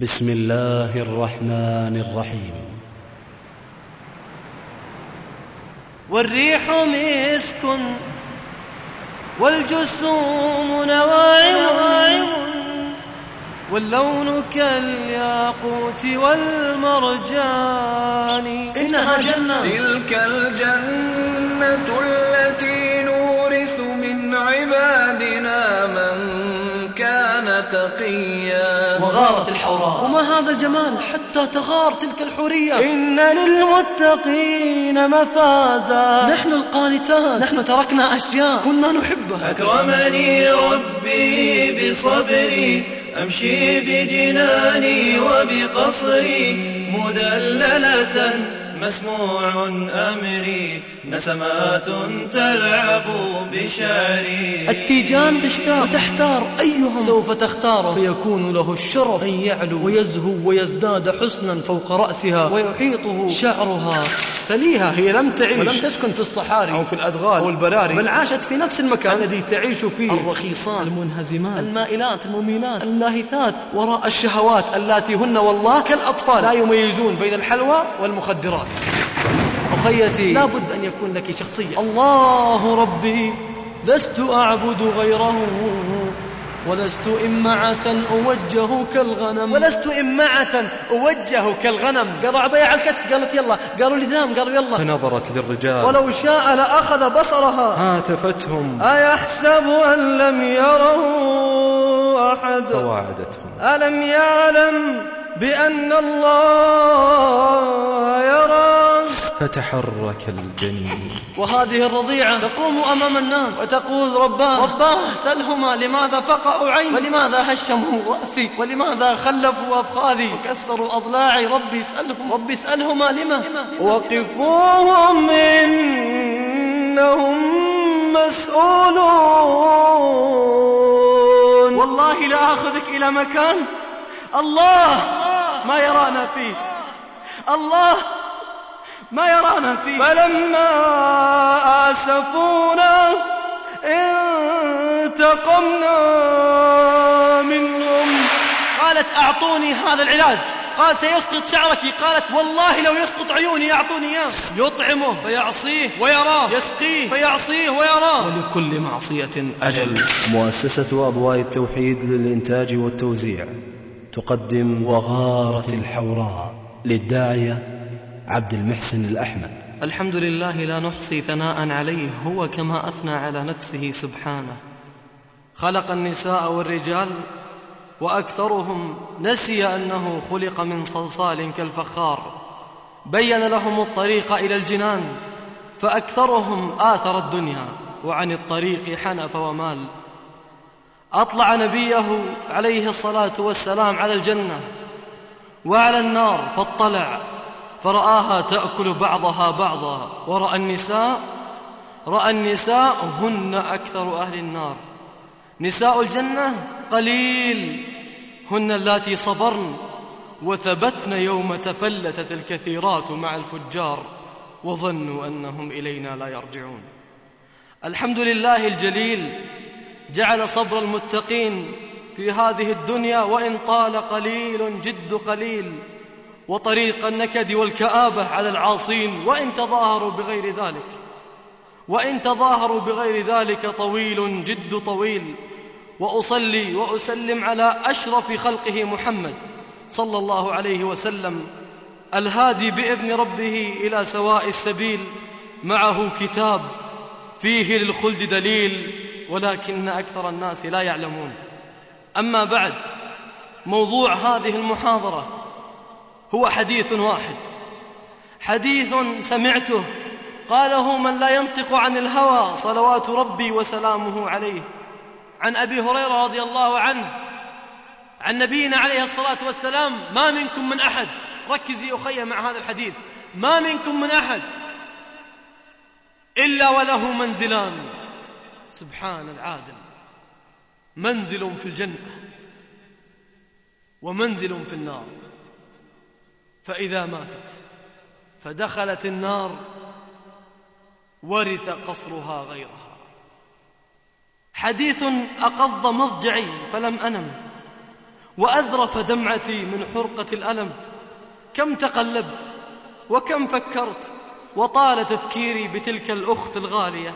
بسم الله الرحمن الرحيم. والريح مسك والجسوم نواعم واللون كالياقوت والمرجان. إنها جنة. تلك الجنة تقيا. وغارت الحوراء. وما هذا الجمال حتى تغار تلك الحورية؟ إن للمتقين مفازا. نحن القانتان نحن تركنا أشياء كنا نحبها. أكرمني ربي بصبري أمشي بجناني وبقصري مدللة مسموع أمري نسمات تلعب بشعري. التيجان تشتاق. وتحتار أيهم سوف تختار. فيكون له الشرف. أن يعلو. ويزهو ويزداد حسنا فوق رأسها. ويحيطه. شعرها سليها. هي لم تعيش. ولم تسكن في الصحاري. أو في الأدغال. أو البراري. بل عاشت في نفس المكان. الذي تعيش فيه. الرخيصات المنهزمان المائلات. المميلات اللاهثات وراء الشهوات اللاتي هن والله كالأطفال. لا يميزون بين الحلوى والمخدرات. أخيتي. لا بد أن يكون لك شخصية. الله ربي لست أعبد غيره ولست إمعة أوجه كالغنم. ولست إمعة أوجه كالغنم. قالوا عباية على الكتف قالت يلا قالوا لزام قالوا يلا. فنظرت للرجال. ولو شاء لأخذ بصرها. هاتفتهم أيحسب أن لم يره أحد؟ فواعدتهم. ألم يعلم بأن الله يرى. فتحرك الجنين وهذه الرضيعة تقوم أمام الناس وتقول رباه رباه سلهما لماذا فقعوا عيني؟ ولماذا هشموا رأسي؟ ولماذا خلفوا أفخاذي؟ وكسروا أضلاعي. ربي اسألهم ربي اسألهما لما؟ وقفوهم إنهم مسؤولون. والله لا أخذك إلى مكان الله ما يرانا فيه. الله ما يرانا فيه. فلما آسفونا انتقمنا منهم. قالت أعطوني هذا العلاج. قال سيسقط شعرك. قالت والله لو يسقط عيوني أعطوني إياه. يطعمه فيعصيه ويراه. يسقيه فيعصيه ويراه. ولكل معصية أجل. مؤسسة أضواء التوحيد للإنتاج والتوزيع. تقدم وغارت الحوراء للداعية عبد المحسن الأحمد. الحمد لله لا نحصي ثناء عليه هو كما أثنى على نفسه سبحانه. خلق النساء والرجال وأكثرهم نسي أنه خلق من صلصال كالفخار. بين لهم الطريق إلى الجنان فأكثرهم آثر الدنيا وعن الطريق حنف ومال. أطلع نبيه عليه الصلاة والسلام على الجنة وعلى النار فاطلع فرآها تأكل بعضها بعضا ورأى النساء رأى النساء هن أكثر أهل النار. نساء الجنة قليل هن اللاتي صبرن وثبتن يوم تفلتت الكثيرات مع الفجار وظنوا أنهم إلينا لا يرجعون. الحمد لله الجليل جعل صبر المتقين في هذه الدنيا وإن طال قليل جد قليل وطريق النكد والكآبة على العاصين وإن تظاهروا بغير ذلك وإن تظاهروا بغير ذلك طويل جد طويل وأصلي وأسلم على أشرف خلقه محمد صلى الله عليه وسلم الهادي بإذن ربه إلى سواء السبيل معه كتاب فيه للخلد دليل ولكن أكثر الناس لا يعلمون. أما بعد موضوع هذه المحاضرة هو حديث واحد. حديث سمعته قاله من لا ينطق عن الهوى صلوات ربي وسلامه عليه. عن أبي هريرة رضي الله عنه عن نبينا عليه الصلاة والسلام ما منكم من أحد. ركزي أخي مع هذا الحديث. ما منكم من أحد إلا وله منزلان. سبحان العادل. منزل في الجنة ومنزل في النار. فإذا ماتت فدخلت النار ورث قصرها وأذرف دمعتي من حرقة الألم. كم تقلبت وكم فكرت وطال تفكيري بتلك الأخت الغالية.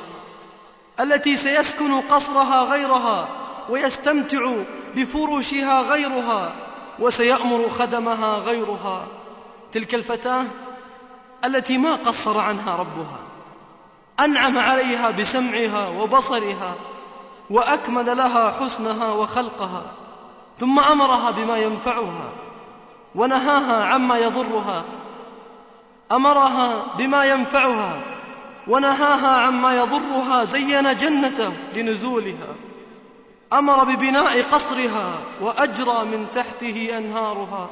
التي سيسكن قصرها غيرها ويستمتع بفروشها غيرها وسيأمر خدمها غيرها. تلك الفتاة التي ما قصر عنها ربها أنعم عليها بسمعها وبصرها وأكمل لها حسنها وخلقها ثم أمرها بما ينفعها ونهاها عما يضرها أمرها بما ينفعها ونهاها عما يضرها زين جنته لنزولها. أمر ببناء قصرها وأجرى من تحته أنهارها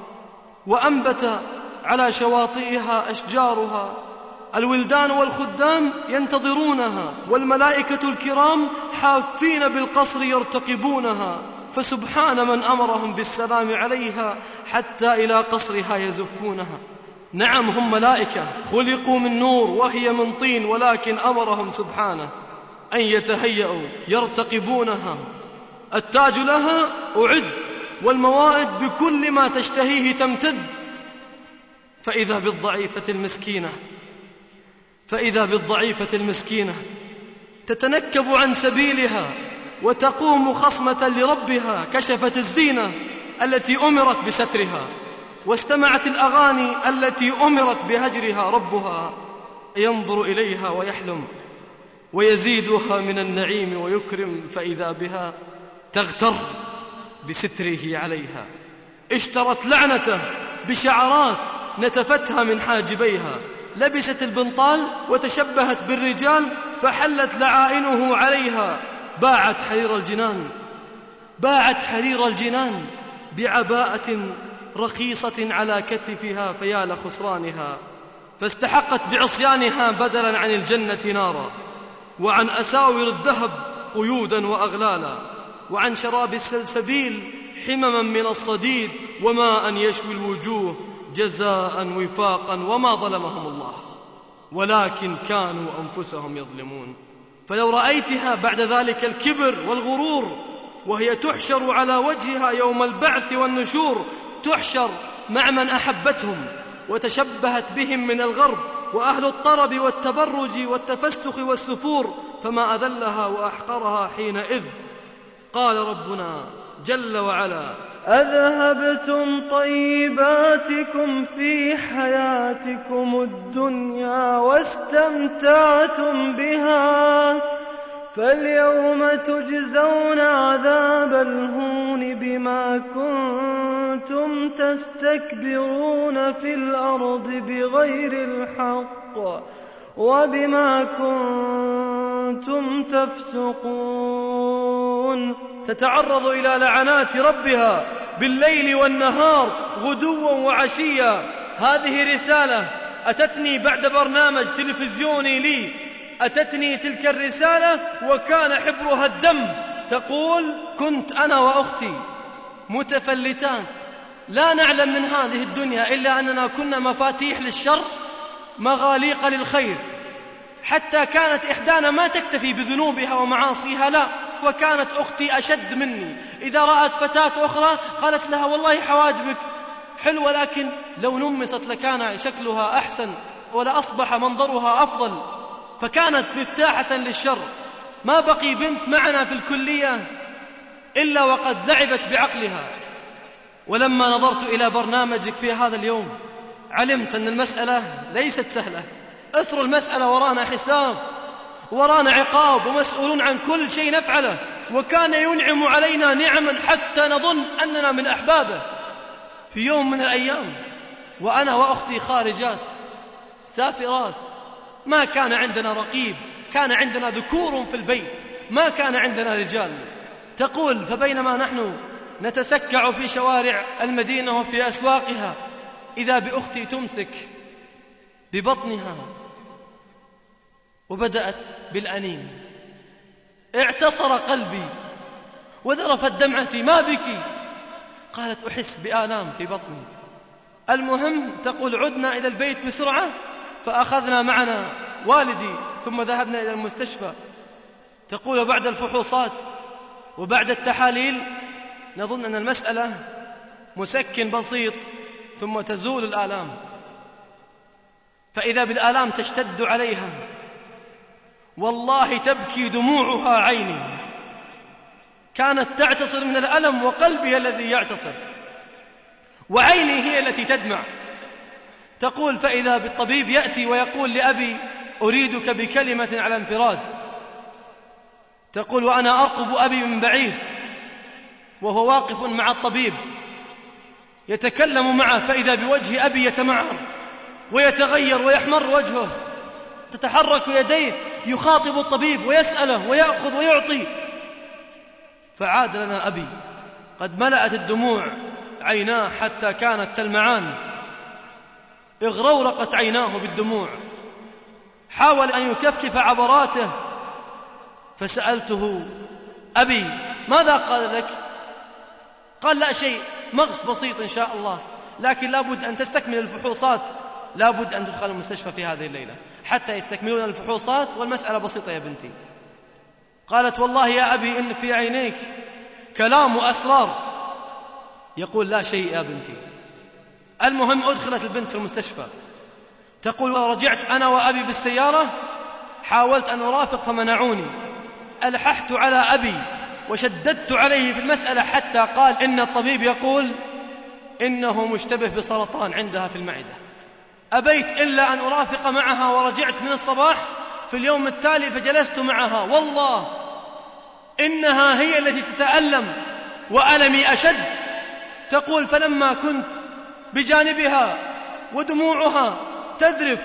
وأنبت على شواطئها أشجارها. الولدان والخدام ينتظرونها والملائكة الكرام حافين بالقصر يرتقبونها. فسبحان من أمرهم بالسلام عليها حتى إلى قصرها يزفونها. نعم هم ملائكة خلقوا من نور وهي من طين ولكن أمرهم سبحانه أن يتهيأوا يرتقبونها. التاج لها أعد والموائد بكل ما تشتهيه تمتد. فإذا بالضعيفة المسكينة فإذا بالضعيفة المسكينة تتنكب عن سبيلها وتقوم خصمة لربها كشفت الزينة التي أمرت بسترها. واستمعت الأغاني التي أمرت بهجرها ربها ينظر إليها ويحلم ويزيدها من النعيم ويكرم فإذا بها تغتر بستره عليها. اشترت لعنته بشعرات نتفتها من حاجبيها. لبست البنطال وتشبهت بالرجال فحلت لعائنه عليها. باعت حرير الجنان باعت حرير الجنان بعباءة رخيصة على كتفها فيا لخسرانها فاستحقت بعصيانها بدلا عن الجنة نارا وعن أساور الذهب قيودا وأغلالا وعن شراب السلسبيل حمما من الصديد وماء يشوي الوجوه جزاء وفاقا وما ظلمهم الله ولكن كانوا أنفسهم يظلمون. فلو رأيتها بعد ذلك الكبر والغرور وهي تحشر على وجهها يوم البعث والنشور تحشر مع من أحبتهم وتشبهت بهم من الغرب وأهل الطرب والتبرج والتفسخ والسفور فما أذلها وأحقرها حينئذ. قال ربنا جل وعلا أذهبتم طيباتكم في حياتكم الدنيا واستمتعتم بها. فاليوم تجزون عذاب الهون بما كنتم تستكبرون في الأرض بغير الحق وبما كنتم تفسقون. تتعرض إلى لعنات ربها بالليل والنهار غدوا وعشيا. هذه رسالة أتتني بعد برنامج تلفزيوني لي. أتتني تلك الرسالة وكان حبرها الدم. تقول كنت أنا وأختي متفلتات. لا نعلم من هذه الدنيا إلا أننا كنا مفاتيح للشر مغاليق للخير. حتى كانت إحدانا ما تكتفي بذنوبها ومعاصيها لا وكانت أختي أشد مني. إذا رأت فتاة أخرى قالت لها والله حواجبك. حلوة لكن لو نمست لكان شكلها أحسن ولأصبح منظرها أفضل. فكانت مفتاحة للشر. ما بقي بنت معنا في الكلية إلا وقد لعبت بعقلها. ولما نظرت إلى برنامجك في هذا اليوم علمت أن المسألة ليست سهلة. اثر المسألة ورانا حساب ورانا عقاب ومسؤولون عن كل شيء نفعله. وكان ينعم علينا نعما حتى نظن أننا من أحبابه. في يوم من الأيام وأنا وأختي خارجات سافرات ما كان عندنا رقيب كان عندنا ذكور في البيت ما كان عندنا رجال. تقول فبينما نحن نتسكع في شوارع المدينة وفي أسواقها إذا بأختي تمسك ببطنها وبدأت بالأنين. اعتصر قلبي وذرفت دمعتي ما بكي قالت أحس بآلام في بطني. المهم تقول عدنا إلى البيت بسرعة. فأخذنا معنا والدي ثم ذهبنا إلى المستشفى. تقول بعد الفحوصات وبعد التحاليل نظن أن المسألة مسكن بسيط ثم تزول الآلام. فإذا بالآلام تشتد عليها والله تبكي دموعها عيني. كانت تعتصر من الألم وقلبها الذي يعتصر وعيني هي التي تدمع. تقول فإذا بالطبيب يأتي ويقول لأبي أريدك بكلمة على انفراد. تقول وأنا أرقب أبي من بعيد وهو واقف مع الطبيب يتكلم معه فإذا بوجه أبي يتمعر ويتغير ويحمر وجهه. تتحرك يديه يخاطب الطبيب ويسأله ويأخذ ويعطي. فعاد لنا أبي قد ملأت الدموع عيناه حتى كانت تلمعان. اغرورقت عيناه بالدموع. حاول أن يكفكف عبراته. فسألته أبي ماذا قال لك؟ قال لا شيء مغص بسيط إن شاء الله. لكن لابد أن تستكمل الفحوصات. لابد أن تدخل المستشفى في هذه الليلة. حتى يستكملون الفحوصات والمسألة بسيطة يا بنتي. قالت والله يا أبي إن في عينيك كلام وأسرار. يقول لا شيء يا بنتي. المهم أدخلت البنت في المستشفى. تقول ورجعت أنا وأبي بالسيارة حاولت أن أرافق فمنعوني. ألححت على أبي وشددت عليه في المسألة حتى قال إن الطبيب يقول إنه مشتبه بسرطان عندها في المعدة. أبيت إلا أن أرافق معها ورجعت من الصباح في اليوم التالي فجلست معها. والله إنها هي التي تتألم وألمي أشد. تقول فلما كنت بجانبها ودموعها تذرف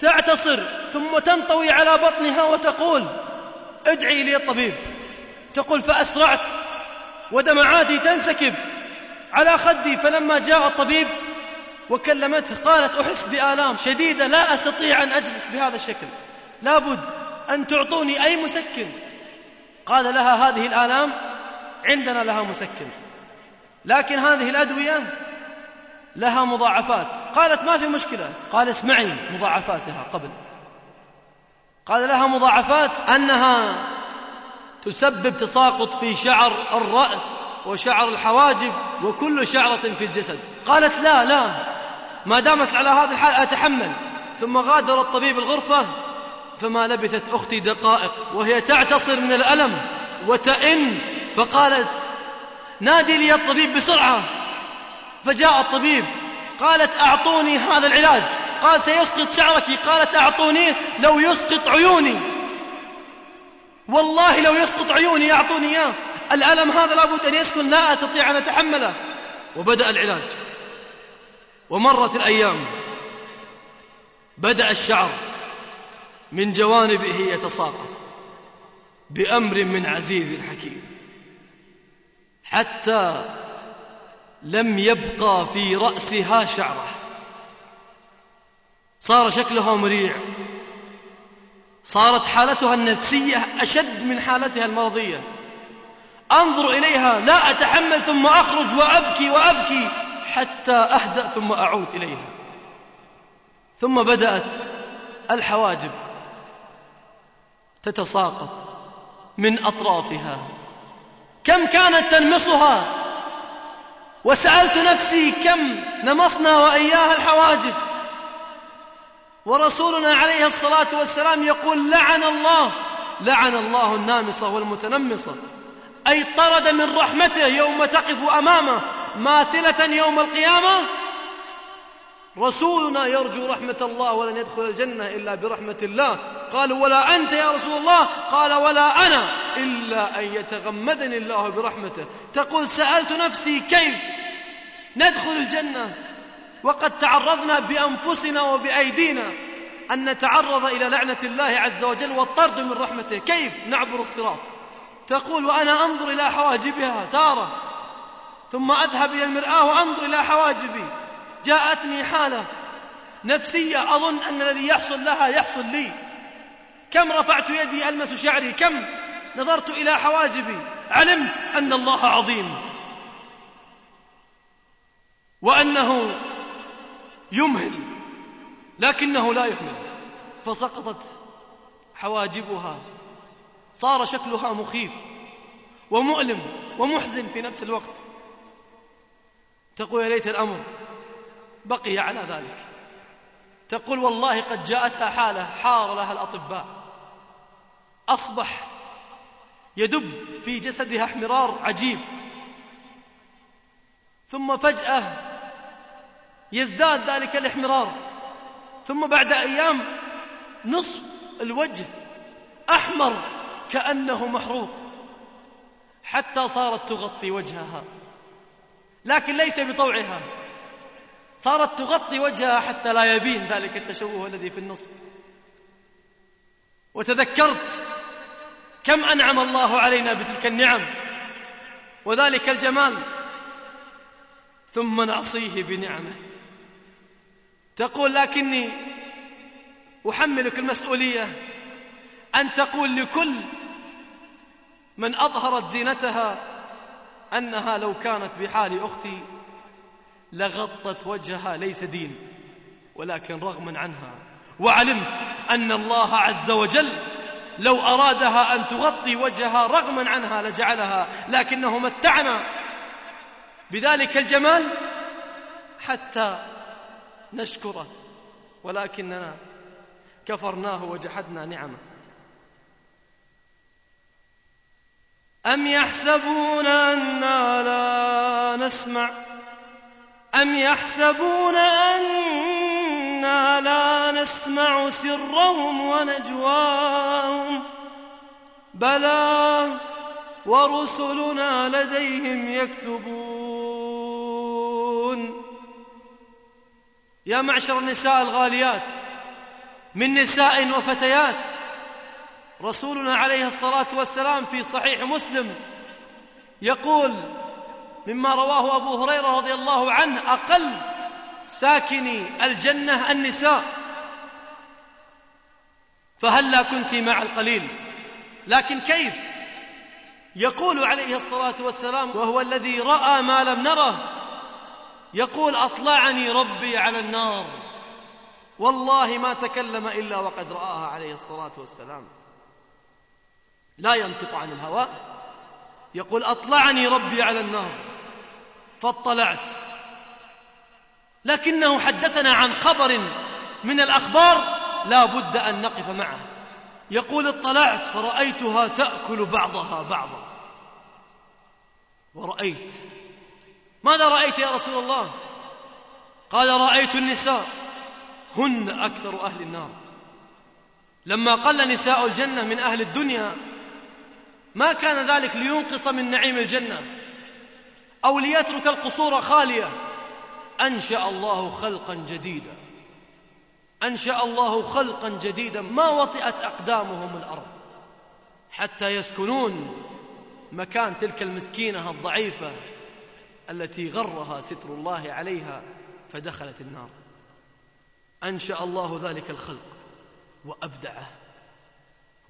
تعتصر ثم تنطوي على بطنها وتقول ادعي لي الطبيب تقول فأسرعت ودمعاتي تنسكب على خدي. فلما جاء الطبيب وكلمته قالت أحس بآلام شديدة لا أستطيع أن أجلس بهذا الشكل. لابد أن تعطوني أي مسكن. قال لها هذه الآلام عندنا لها مسكن. لكن هذه الأدوية لها مضاعفات. قالت ما في مشكلة. قال اسمعي مضاعفاتها قبل. قال لها مضاعفات أنها تسبب تساقط في شعر الرأس وشعر الحواجب وكل شعرة في الجسد. قالت لا لا. ما دامت على هذا الحال أتحمل. ثم غادر الطبيب الغرفة فما لبثت أختي دقائق وهي تعتصر من الألم وتئن. فقالت نادي لي الطبيب بسرعة. فجاء الطبيب قالت أعطوني هذا العلاج. قال سيسقط شعرك. قالت أعطونيه لو يسقط عيوني. والله لو يسقط عيوني أعطوني إياه. الألم هذا لابد أن يسكن لا أستطيع أن أتحمله. وبدأ العلاج. ومرت الأيام. بدأ الشعر من جوانبه يتساقط بأمر من عزيز حكيم. حتى لم يبقى في رأسها شعرة. صار شكلها مريع. صارت حالتها النفسية أشد من حالتها المرضية. أنظر إليها لا أتحمل ثم أخرج وأبكي وأبكي حتى أهدأ ثم أعود إليها. ثم بدأت الحواجب تتساقط من أطرافها. كم كانت تنمصها؟ وسألت نفسي كم نمصنا وإياها الحواجب. ورسولنا عليه الصلاة والسلام يقول لعن الله لعن الله النامصة والمتنمصة. أي طرد من رحمته يوم تقف أمامه ماثلة يوم القيامة. رسولنا يرجو رحمة الله ولن يدخل الجنة إلا برحمة الله. قالوا ولا أنت يا رسول الله؟ قال ولا أنا. إلا أن يتغمدني الله برحمته. تقول سألت نفسي كيف ندخل الجنة؟ وقد تعرضنا بأنفسنا وبأيدينا أن نتعرض إلى لعنة الله عز وجل والطرد من رحمته. كيف نعبر الصراط؟ تقول وأنا أنظر إلى حواجبها تارة. ثم أذهب إلى المرآة وأنظر إلى حواجبي. جاءتني حالة نفسية أظن أن الذي يحصل لها يحصل لي. كم رفعت يدي ألمس شعري؟ كم؟ نظرت إلى حواجبي. علمت أن الله عظيم. وأنه يمهل لكنه لا يهمل. فسقطت حواجبها. صار شكلها مخيف ومؤلم ومحزن في نفس الوقت. تقول يا ليت الأمر بقي على ذلك. تقول والله قد جاءتها حالة حار لها الأطباء. أصبح يدب في جسدها احمرار عجيب. ثم فجأة يزداد ذلك الاحمرار. ثم بعد أيام نصف الوجه أحمر كأنه محروق. حتى صارت تغطي وجهها. لكن ليس بطوعها. صارت تغطي وجهها حتى لا يبين ذلك التشوه الذي في النصف. وتذكرت كم أنعم الله علينا بتلك النعم؟ وذلك الجمال. ثم نعصيه بنعمة. تقول لكني أحملك المسؤولية أن تقول لكل من أظهرت زينتها أنها لو كانت بحال أختي لغطت وجهها ليس دين ولكن رغما عنها. وعلمت أن الله عز وجل لو أرادها أن تغطي وجهها رغما عنها لجعلها لكنه متعنا بذلك الجمال حتى نشكره ولكننا كفرناه وجحدنا نعمه. أم يحسبون أنا لا نسمع؟ أم يحسبون لا نسمع سرهم ونجواهم. بلى ورسلنا لديهم يكتبون. يا معشر النساء الغاليات من نساء وفتيات رسولنا عليه الصلاة والسلام في صحيح مسلم يقول مما رواه أبو هريرة رضي الله عنه أقل ساكني الجنة النساء. فهلا كنت مع القليل؟ لكن كيف؟ يقول عليه الصلاة والسلام وهو الذي رأى ما لم نره يقول أطلعني ربي على النار. والله ما تكلم إلا وقد رآها عليه الصلاة والسلام. لا ينطق عن الهوى. يقول أطلعني ربي على النار. فاطلعت. لكنه حدثنا عن خبر من الأخبار لا بد أن نقف معه. يقول اطلعت فرأيتها تأكل بعضها بعضا. ورأيت. ماذا رأيت يا رسول الله؟ قال رأيت النساء. هن أكثر أهل النار. لما قل نساء الجنة من أهل الدنيا ما كان ذلك لينقص من نعيم الجنة أو ليترك القصور خالية. أنشأ الله خلقا جديدا. أنشأ الله خلقا جديدا. ما وطئت أقدامهم الأرض. حتى يسكنون مكان تلك المسكينة الضعيفة التي غرها ستر الله عليها فدخلت النار. أنشأ الله ذلك الخلق وأبدعه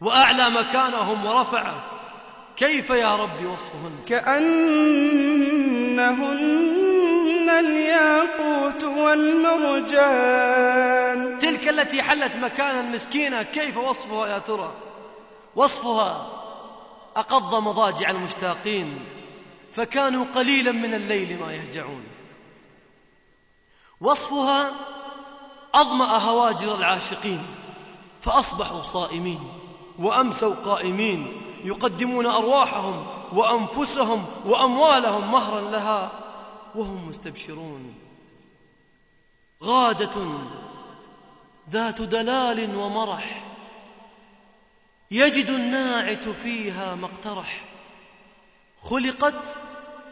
وأعلى مكانهم ورفعه. كيف يا رب وصفهن؟ كأنهن الياقوت والمرجان. تلك التي حلت مكانا مسكينة كيف وصفها يا ترى؟ وصفها أقض مضاجع المشتاقين فكانوا قليلا من الليل ما يهجعون. وصفها أظمأ هواجر العاشقين فأصبحوا صائمين وأمسوا قائمين يقدمون أرواحهم وأنفسهم وأموالهم مهرا لها. وهم مستبشرون. غادة ذات دلال ومرح. يجد الناعت فيها ما اقترح. خلقت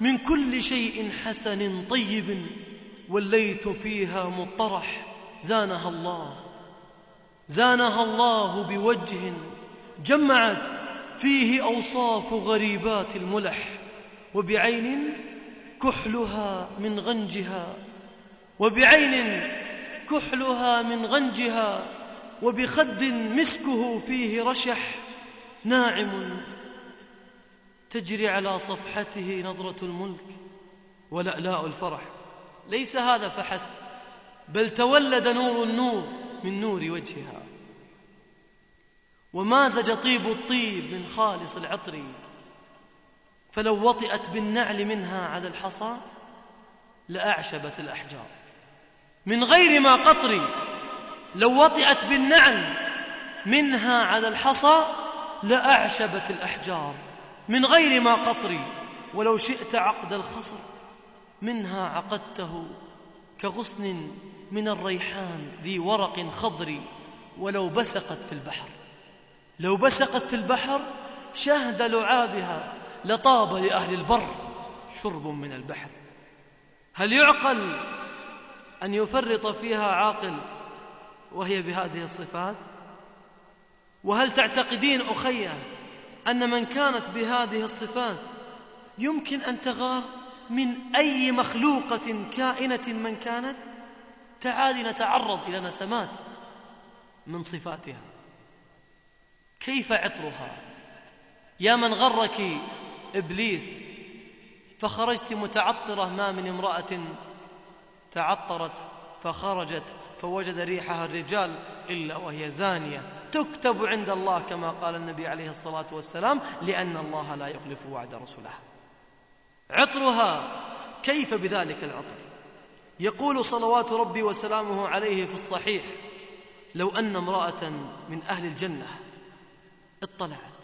من كل شيء حسن طيب والليت فيها مطرح. زانها الله. زانها الله بوجه جمعت فيه أوصاف غريبات الملح وبعين كحلها من غنجها وبعين كحلها من غنجها وبخد مسكه فيه رشح ناعم تجري على صفحته نظرة الملك ولألاء الفرح. ليس هذا فحسب بل تولد نور النور من نور وجهها. ومازج طيب الطيب من خالص العطر فلو وطئت بالنعل منها على الحصى لأعشبت الأحجار. من غير ما قطر لو وطئت بالنعل منها على الحصى لأعشبت الأحجار. من غير ما قطر ولو شئت عقد الخصر منها عقدته كغصن من الريحان ذي ورق خضر ولو بسقت في البحر. لو بسقت في البحر شهد لعابها لطاب لأهل البر شرب من البحر. هل يعقل أن يفرط فيها عاقل وهي بهذه الصفات؟ وهل تعتقدين أخي أن من كانت بهذه الصفات يمكن أن تغار من أي مخلوقة كائنة من كانت؟ تعالي نتعرض إلى نسمات من صفاتها. كيف عطرها؟ يا من غرك إبليس فخرجت متعطرة ما من امرأة تعطرت فخرجت فوجد ريحها الرجال إلا وهي زانية. تكتب عند الله كما قال النبي عليه الصلاة والسلام لأن الله لا يخلف وعد رسله. عطرها كيف بذلك العطر؟ يقول صلوات ربي وسلامه عليه في الصحيح لو أن امرأة من أهل الجنة اطلعت.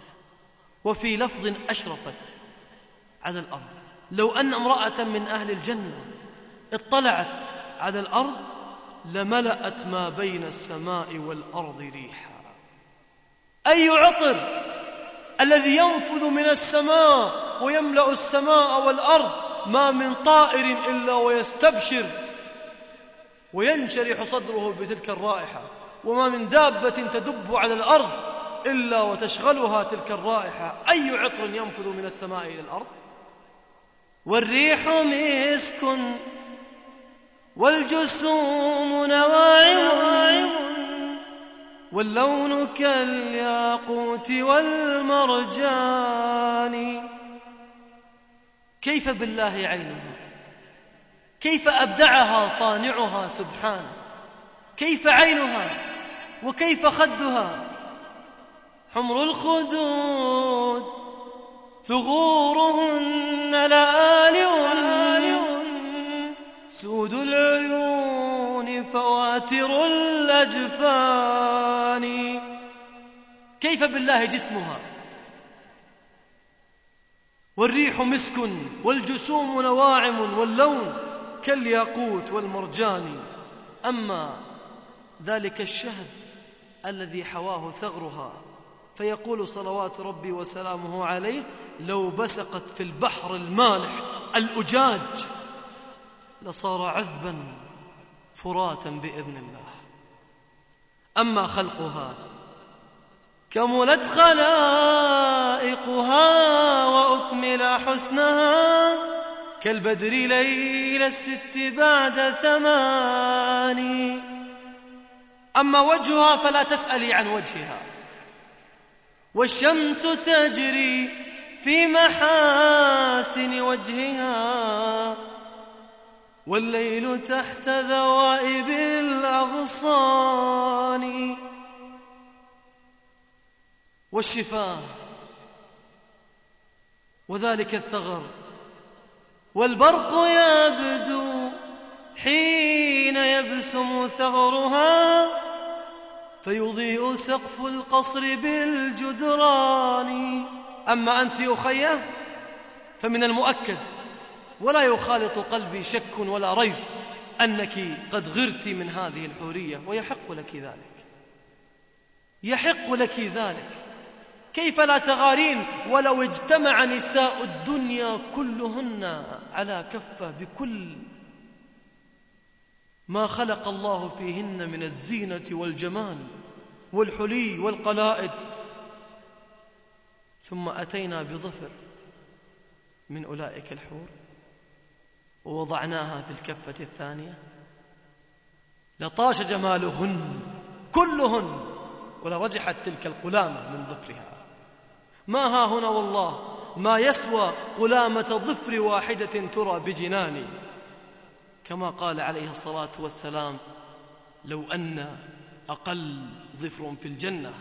وفي لفظ أشرفت على الأرض. لو أن امرأة من أهل الجنة اطلعت على الأرض لملأت ما بين السماء والأرض ريحا. أي عطر الذي ينفذ من السماء ويملأ السماء والأرض ما من طائر إلا ويستبشر وينشرح صدره بتلك الرائحة. وما من دابة تدب على الأرض إلا وتشغلها تلك الرائحة. أي عطر ينفذ من السماء إلى الأرض؟ والريح مسك والجسوم نواعم واللون كالياقوت والمرجان. كيف بالله عينها كيف أبدعها صانعها سبحانه؟ كيف عينها؟ وكيف خدها؟ حمر الخدود ثغورهن لآلئ سود العيون فواتر الأجفان. كيف بالله جسمها؟ والريح مسك والجسوم نواعم واللون كالياقوت والمرجان. أما ذلك الشهد الذي حواه ثغرها. فيقول صلوات ربي وسلامه عليه لو بسقت في البحر المالح الأجاج لصار عذبا فراتا بإذن الله. أما خلقها كملت خلائقها وأكمل حسنها كالبدر ليل الست بعد ثمان أما وجهها فلا تسألي عن وجهها. والشمس تجري في محاسن وجهها والليل تحت ذوائب الأغصان. والشفاه وذلك الثغر. والبرق يبدو حين يبسم ثغرها. فيضيء سقف القصر بالجدران. أما أنت أخيه فمن المؤكد ولا يخالط قلبي شك ولا ريب أنك قد غرت من هذه الحورية ويحق لك ذلك. يحق لك ذلك. كيف لا تغارين؟ ولو اجتمع نساء الدنيا كلهن على كفة بكل ما خلق الله فيهن من الزينة والجمال والحلي والقلائد. ثم أتينا بظفر من أولئك الحور ووضعناها في الكفة الثانية. لطاش جمالهن كلهن ولرجحت تلك القلامة من ظفرها. ما ها هنا والله ما يسوى قلامة ظفر واحدة ترى بجناني. كما قال عليه الصلاة والسلام لو أن أقل ظفر في الجنة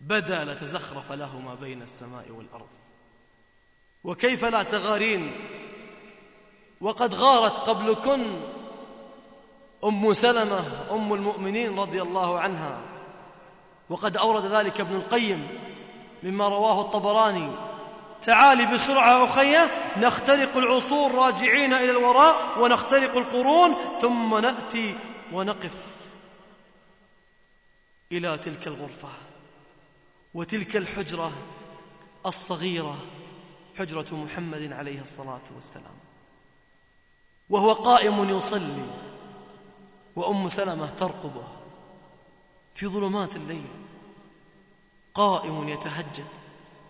بدا لتزخرف له ما بين السماء والأرض. وكيف لا تغارين؟ وقد غارت قبلكن أم سلمة أم المؤمنين رضي الله عنها. وقد أورد ذلك ابن القيم مما رواه الطبراني. تعالي بسرعة أخية نخترق العصور راجعين إلى الوراء ونخترق القرون ثم نأتي ونقف إلى تلك الغرفة وتلك الحجرة الصغيرة حجرة محمد عليه الصلاة والسلام. وهو قائم يصلي وأم سلمة ترقبه في ظلمات الليل قائم يتهجد.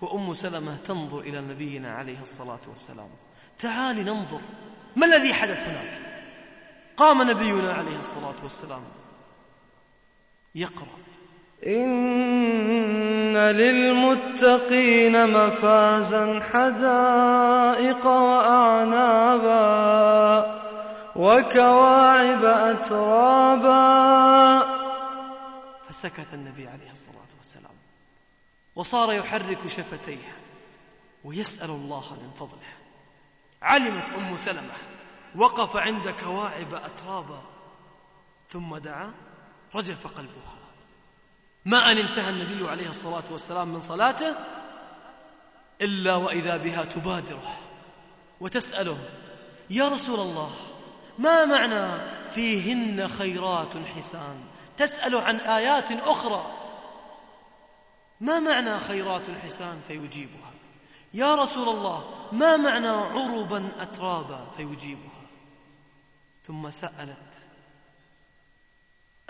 وأم سلمة تنظر إلى نبينا عليه الصلاة والسلام. تعالي ننظر. ما الذي حدث هناك؟ قام نبينا عليه الصلاة والسلام يقرأ. إن للمتقين مفازا حدائق وأعنابا وكواعب أترابا. فسكت النبي عليه الصلاة والسلام وصار يحرك شفتيه ويسأل الله من فضله. علمت أم سلمة وقف عند كواعب أترابا ثم دعا رجف قلبها. ما أن انتهى النبي عليه الصلاة والسلام من صلاته إلا وإذا بها تبادره وتسأله يا رسول الله ما معنى فيهن خيرات حسان تسأل عن آيات أخرى. ما معنى خيرات حسان فيجيبها؟ يا رسول الله ما معنى عربا أترابا فيجيبها؟ ثم سألت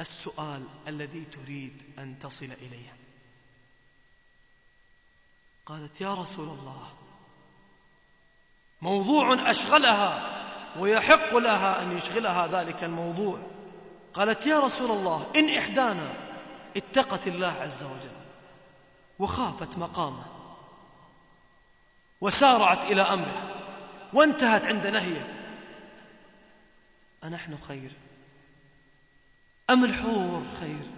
السؤال الذي تريد أن تصل إليه. قالت يا رسول الله موضوع أشغلها ويحق لها أن يشغلها ذلك الموضوع. قالت يا رسول الله إن إحدانا اتقت الله عز وجل وخافت مقامه. وسارعت إلى أمره. وانتهت عند نهيه. أنحن خير؟ أم الحور خير؟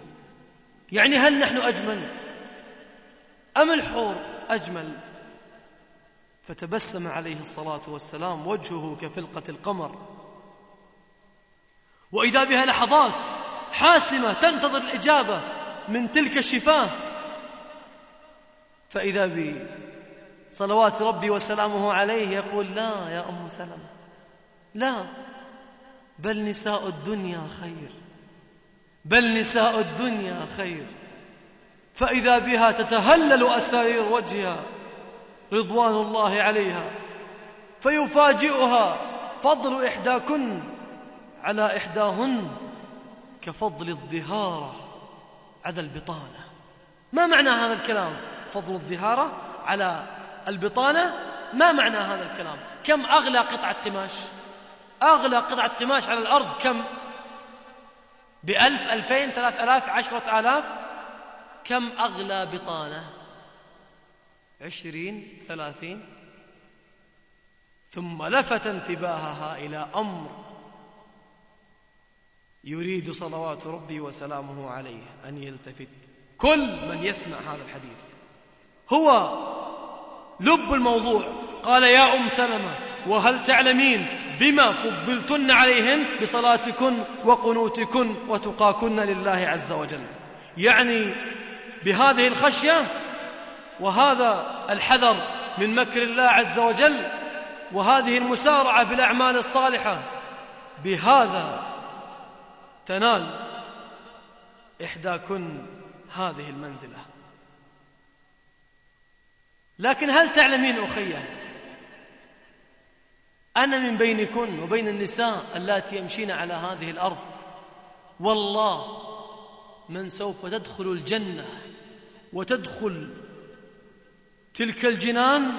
يعني هل نحن أجمل؟ أم الحور أجمل؟ فتبسم عليه الصلاة والسلام وجهه كفلقة القمر. وإذا بها لحظات حاسمة تنتظر الإجابة من تلك الشفاه فإذا بي صلوات ربي وسلامه عليه يقول لا يا أم سلمة. لا. بل نساء الدنيا خير. بل نساء الدنيا خير. فإذا بها تتهلل أسارير وجهها رضوان الله عليها فيفاجئها فضل إحداكن على إحداهن كفضل الظهارة على البطانة. ما معنى هذا الكلام؟ فضل الظهارة على البطانة. ما معنى هذا الكلام؟ كم أغلى قطعة قماش؟ أغلى قطعة قماش على الأرض كم؟ بألف ألفين ثلاث ألاف عشرة آلاف. كم أغلى بطانة؟ عشرين ثلاثين. ثم لفت انتباهها إلى أمر يريد صلوات ربي وسلامه عليه أن يلتفت. كل من يسمع هذا الحديث هو لب الموضوع. قال يا أم سلمة وهل تعلمين بما فضلتن عليهن بصلاتكن وقنوتكن وتقاكن لله عز وجل؟ يعني بهذه الخشية وهذا الحذر من مكر الله عز وجل وهذه المسارعة بالأعمال الصالحة بهذا تنال إحداكن هذه المنزلة. لكن هل تعلمين أخيه أنا من بينكن وبين النساء اللاتي يمشين على هذه الأرض والله من سوف تدخل الجنة وتدخل تلك الجنان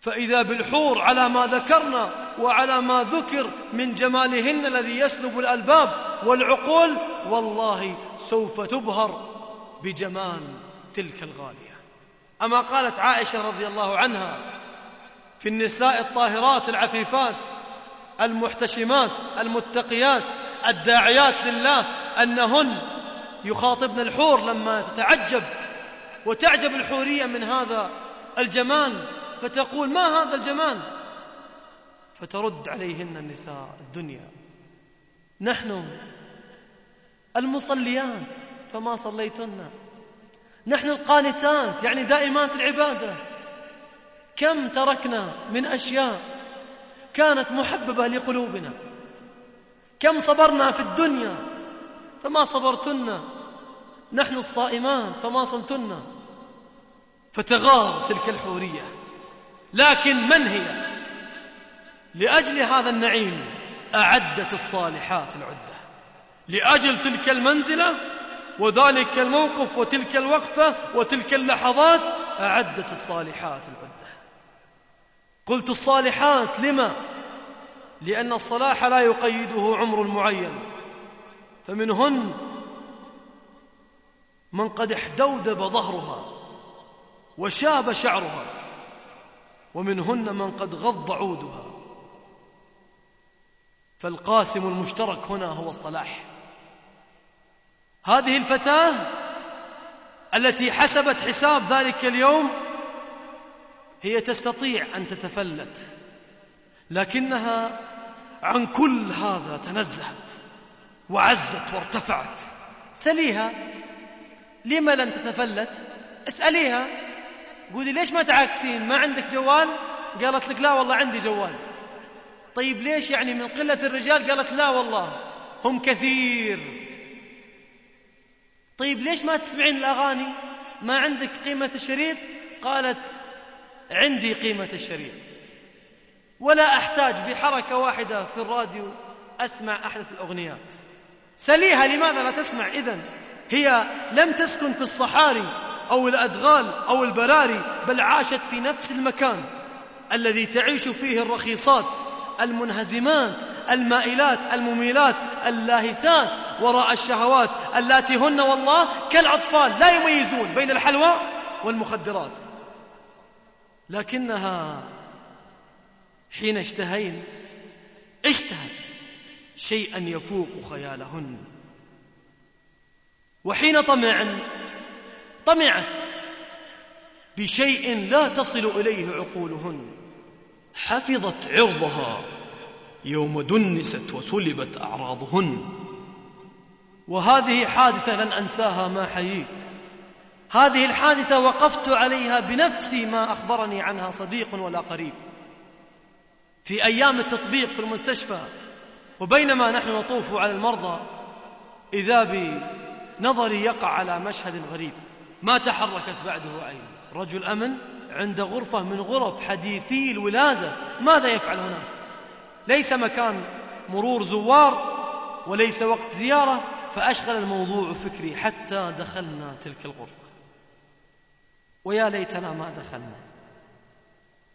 فإذا بالحور على ما ذكرنا وعلى ما ذكر من جمالهن الذي يسلب الألباب والعقول والله سوف تبهر بجمال تلك الغالية أما قالت عائشة رضي الله عنها في النساء الطاهرات العفيفات المحتشمات المتقيات الداعيات لله أنهن يخاطبن الحور لما تتعجب وتعجب الحورية من هذا الجمال فتقول ما هذا الجمال؟ فترد عليهن النساء الدنيا. نحن المصليات فما صليتن؟ نحن القانتات يعني دائمات العبادة. كم تركنا من أشياء كانت محببة لقلوبنا. كم صبرنا في الدنيا فما صبرتن. نحن الصائمان فما صمتن. فتغار تلك الحورية. لكن من هي؟ لأجل هذا النعيم أعدت الصالحات العدة. لأجل تلك المنزلة وذلك الموقف وتلك الوقفة وتلك اللحظات أعدت الصالحات العدة قلت الصالحات لما؟ لأن الصلاح لا يقيده عمر معين فمنهن من قد احدودب ظهرها وشاب شعرها ومنهن من قد غض عودها. فالقاسم المشترك هنا هو الصلاح. هذه الفتاة التي حسبت حساب ذلك اليوم هي تستطيع أن تتفلت لكنها عن كل هذا تنزهت وعزت وارتفعت. سليها لما لم تتفلت؟ اسأليها. قولي ليش ما تعاكسين؟ ما عندك جوال؟ قالت لك لا والله عندي جوال. طيب ليش يعني من قلة الرجال؟ قالت لا والله هم كثير. طيب ليش ما تسمعين الأغاني؟ ما عندك قيمة الشريط؟ قالت عندي قيمة الشريط. ولا أحتاج بحركة واحدة في الراديو أسمع أحدث الأغنيات. سليها لماذا لا تسمع؟ إذن هي لم تسكن في الصحاري أو الأدغال أو البراري بل عاشت في نفس المكان الذي تعيش فيه الرخيصات المنهزمات المائلات المميلات اللاهثات وراء الشهوات اللاتي هن والله كالأطفال لا يميزون بين الحلوى والمخدرات. لكنها حين اشتهين اشتهت شيئا يفوق خيالهن. وحين طمعن طمعت بشيء لا تصل إليه عقولهن. حفظت عرضها. يوم دنست وسلبت أعراضهن. وهذه حادثة لن أنساها ما حييت. هذه الحادثة وقفت عليها بنفسي ما أخبرني عنها صديق ولا قريب. في أيام التطبيق في المستشفى وبينما نحن نطوف على المرضى إذا بنظري يقع على مشهد غريب. ما تحركت بعده عين. رجل أمن عند غرفة من غرف حديثي الولادة. ماذا يفعل هناك؟ ليس مكان مرور زوار وليس وقت زيارة فأشغل الموضوع فكري حتى دخلنا تلك الغرفة. ويا ليتنا ما دخلنا.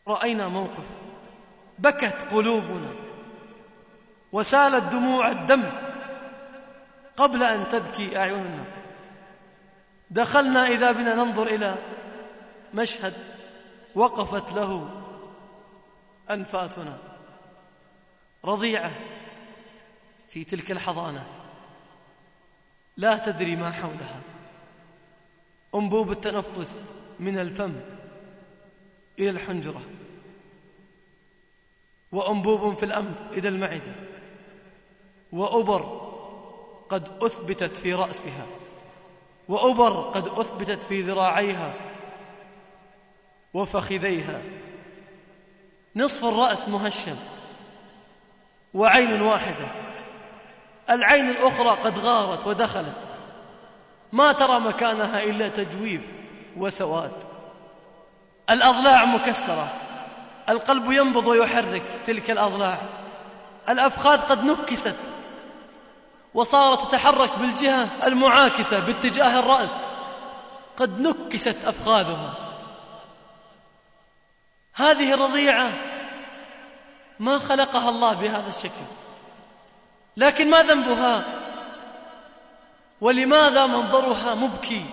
رأينا موقف. بكت قلوبنا. وسالت دموع الدم. قبل أن تبكي أعيننا. دخلنا إذا بنا ننظر إلى مشهد وقفت له أنفاسنا. رضيعة في تلك الحضانة. لا تدري ما حولها. أنبوب التنفس من الفم إلى الحنجرة. وأنبوب في الأنف إلى المعدة. وأبر قد أثبتت في رأسها. وأبر قد أثبتت في ذراعيها وفخذيها. نصف الرأس مهشم. وعين واحدة. العين الأخرى قد غارت ودخلت. ما ترى مكانها إلا تجويف وسواد. الأضلاع مكسرة. القلب ينبض ويحرك تلك الأضلاع. الأفخاذ قد نكست. وصارت تتحرك بالجهة المعاكسة باتجاه الرأس. قد نكست أفخاذها. هذه الرضيعة ما خلقها الله بهذا الشكل. لكن ما ذنبها؟ ولماذا منظرها مبكي؟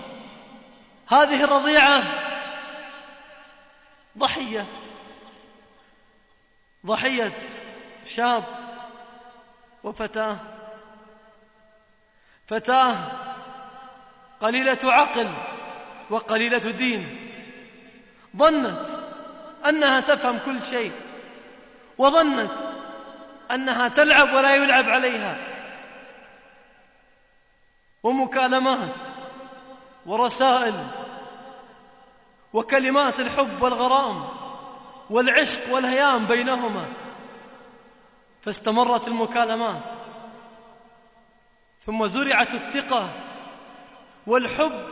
هذه الرضيعة ضحية. ضحية شاب وفتاة. فتاة قليلة عقل وقليلة دين. ظنت أنها تفهم كل شيء. وظنت أنها تلعب ولا يلعب عليها. ومكالمات ورسائل وكلمات الحب والغرام والعشق والهيام بينهما. فاستمرت المكالمات ثم زرعت الثقة والحب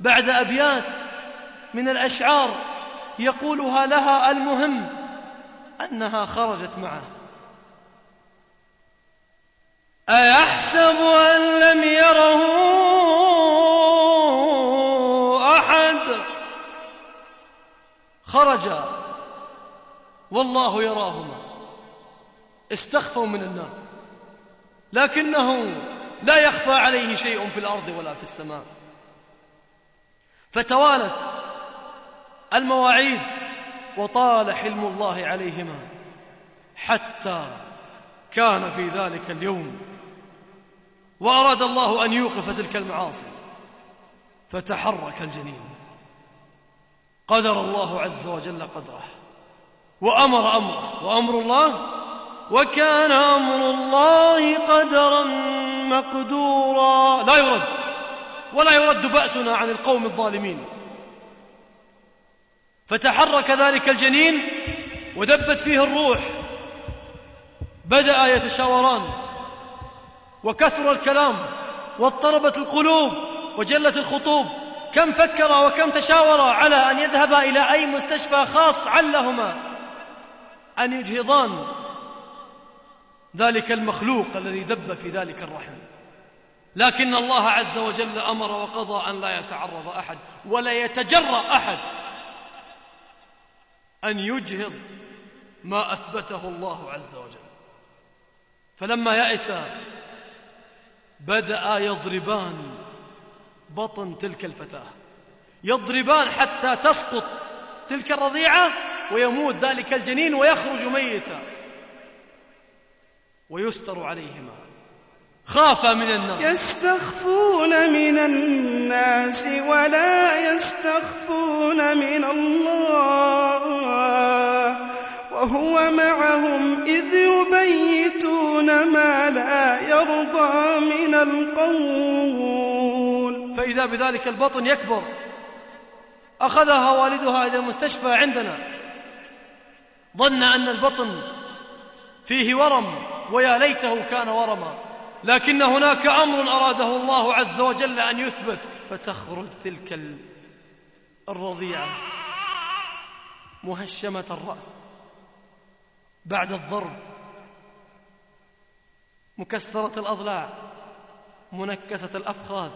بعد أبيات من الأشعار يقولها لها المهم. أنها خرجت معه. أيحسب أن لم يره أحد؟ خرجا والله يراهما. استخفوا من الناس. لكنه لا يخفى عليه شيء في الأرض ولا في السماء. فتوالت المواعيد. وطال حلم الله عليهما حتى كان في ذلك اليوم. وأراد الله أن يوقف تلك المعاصي فتحرك الجنين. قدر الله عز وجل قدره وأمر أمره وأمر الله وكان أمر الله قدرا مقدورا. لا يرد ولا يرد بأسنا عن القوم الظالمين. فتحرك ذلك الجنين ودبت فيه الروح. بدأ يتشاوران وكثر الكلام واضطربت القلوب وجلت الخطوب. كم فكر وكم تشاور على أن يذهبا إلى أي مستشفى خاص علهما. أن يجهضان ذلك المخلوق الذي دب في ذلك الرحم. لكن الله عز وجل أمر وقضى أن لا يتعرض أحد ولا يتجرأ أحد أن يجهض ما أثبته الله عز وجل. فلما يأس بدأ يضربان بطن تلك الفتاة. يضربان حتى تسقط تلك الرضيعة ويموت ذلك الجنين ويخرج ميتا. ويستر عليهما. خافا من الناس يستخفون من الناس ولا يستخفون من الله وهو معهم إذ يبيتون ما لا يرضى من القول. فإذا بذلك البطن يكبر أخذها والدها إلى المستشفى عندنا. ظن أن البطن فيه ورم ويا ليته كان ورما. لكن هناك أمر أراده الله عز وجل أن يثبت. فتخرج تلك الرضيعة مهشمة الرأس. بعد الضرب. مكسرة الأضلاع. منكسة الأفخاذ.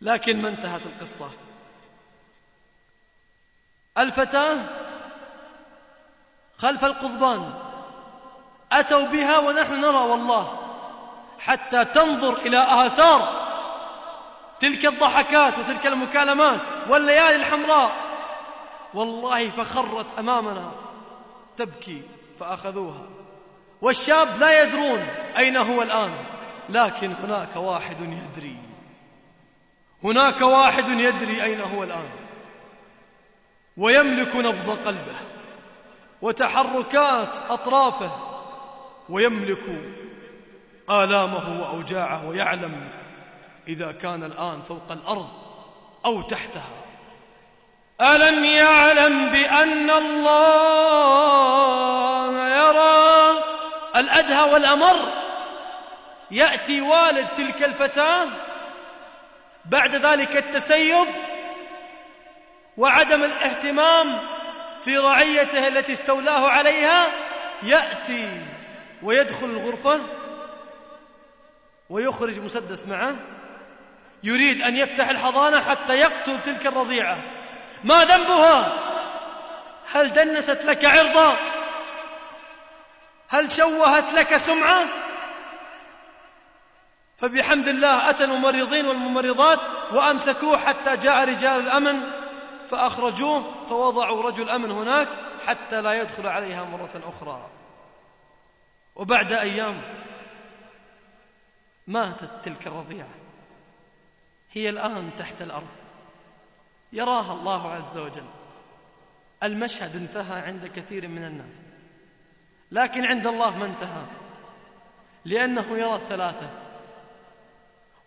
لكن ما انتهت القصة؟ الفتاة خلف القضبان. أتوا بها ونحن نرى والله. حتى تنظر إلى آثار تلك الضحكات وتلك المكالمات والليالي الحمراء. والله فخرت أمامنا تبكي فأخذوها. والشاب لا يدرون أين هو الآن لكن هناك واحد يدري. هناك واحد يدري أين هو الآن. ويملك نبض قلبه وتحركات أطرافه ويملك آلامه وأوجاعه ويعلم إذا كان الآن فوق الأرض أو تحتها. ألم يعلم بأن الله يرى الأدهى والأمر؟ يأتي والد تلك الفتاة بعد ذلك التسيب وعدم الاهتمام في رعيته التي استولاه عليها يأتي ويدخل الغرفة ويخرج مسدس معه يريد أن يفتح الحضانة حتى يقتل تلك الرضيعة. ما ذنبها؟ هل دنست لك عرضا؟ هل شوهت لك سمعة؟ فبحمد الله أتى الممرضين والممرضات وأمسكوه حتى جاء رجال الأمن فأخرجوه فوضعوا رجل أمن هناك حتى لا يدخل عليها مرة أخرى. وبعد أيام ماتت تلك الرضيعة. هي الآن تحت الأرض. يراها الله عز وجل. المشهد انتهى عند كثير من الناس. لكن عند الله ما انتهى. لأنه يرى الثلاثة.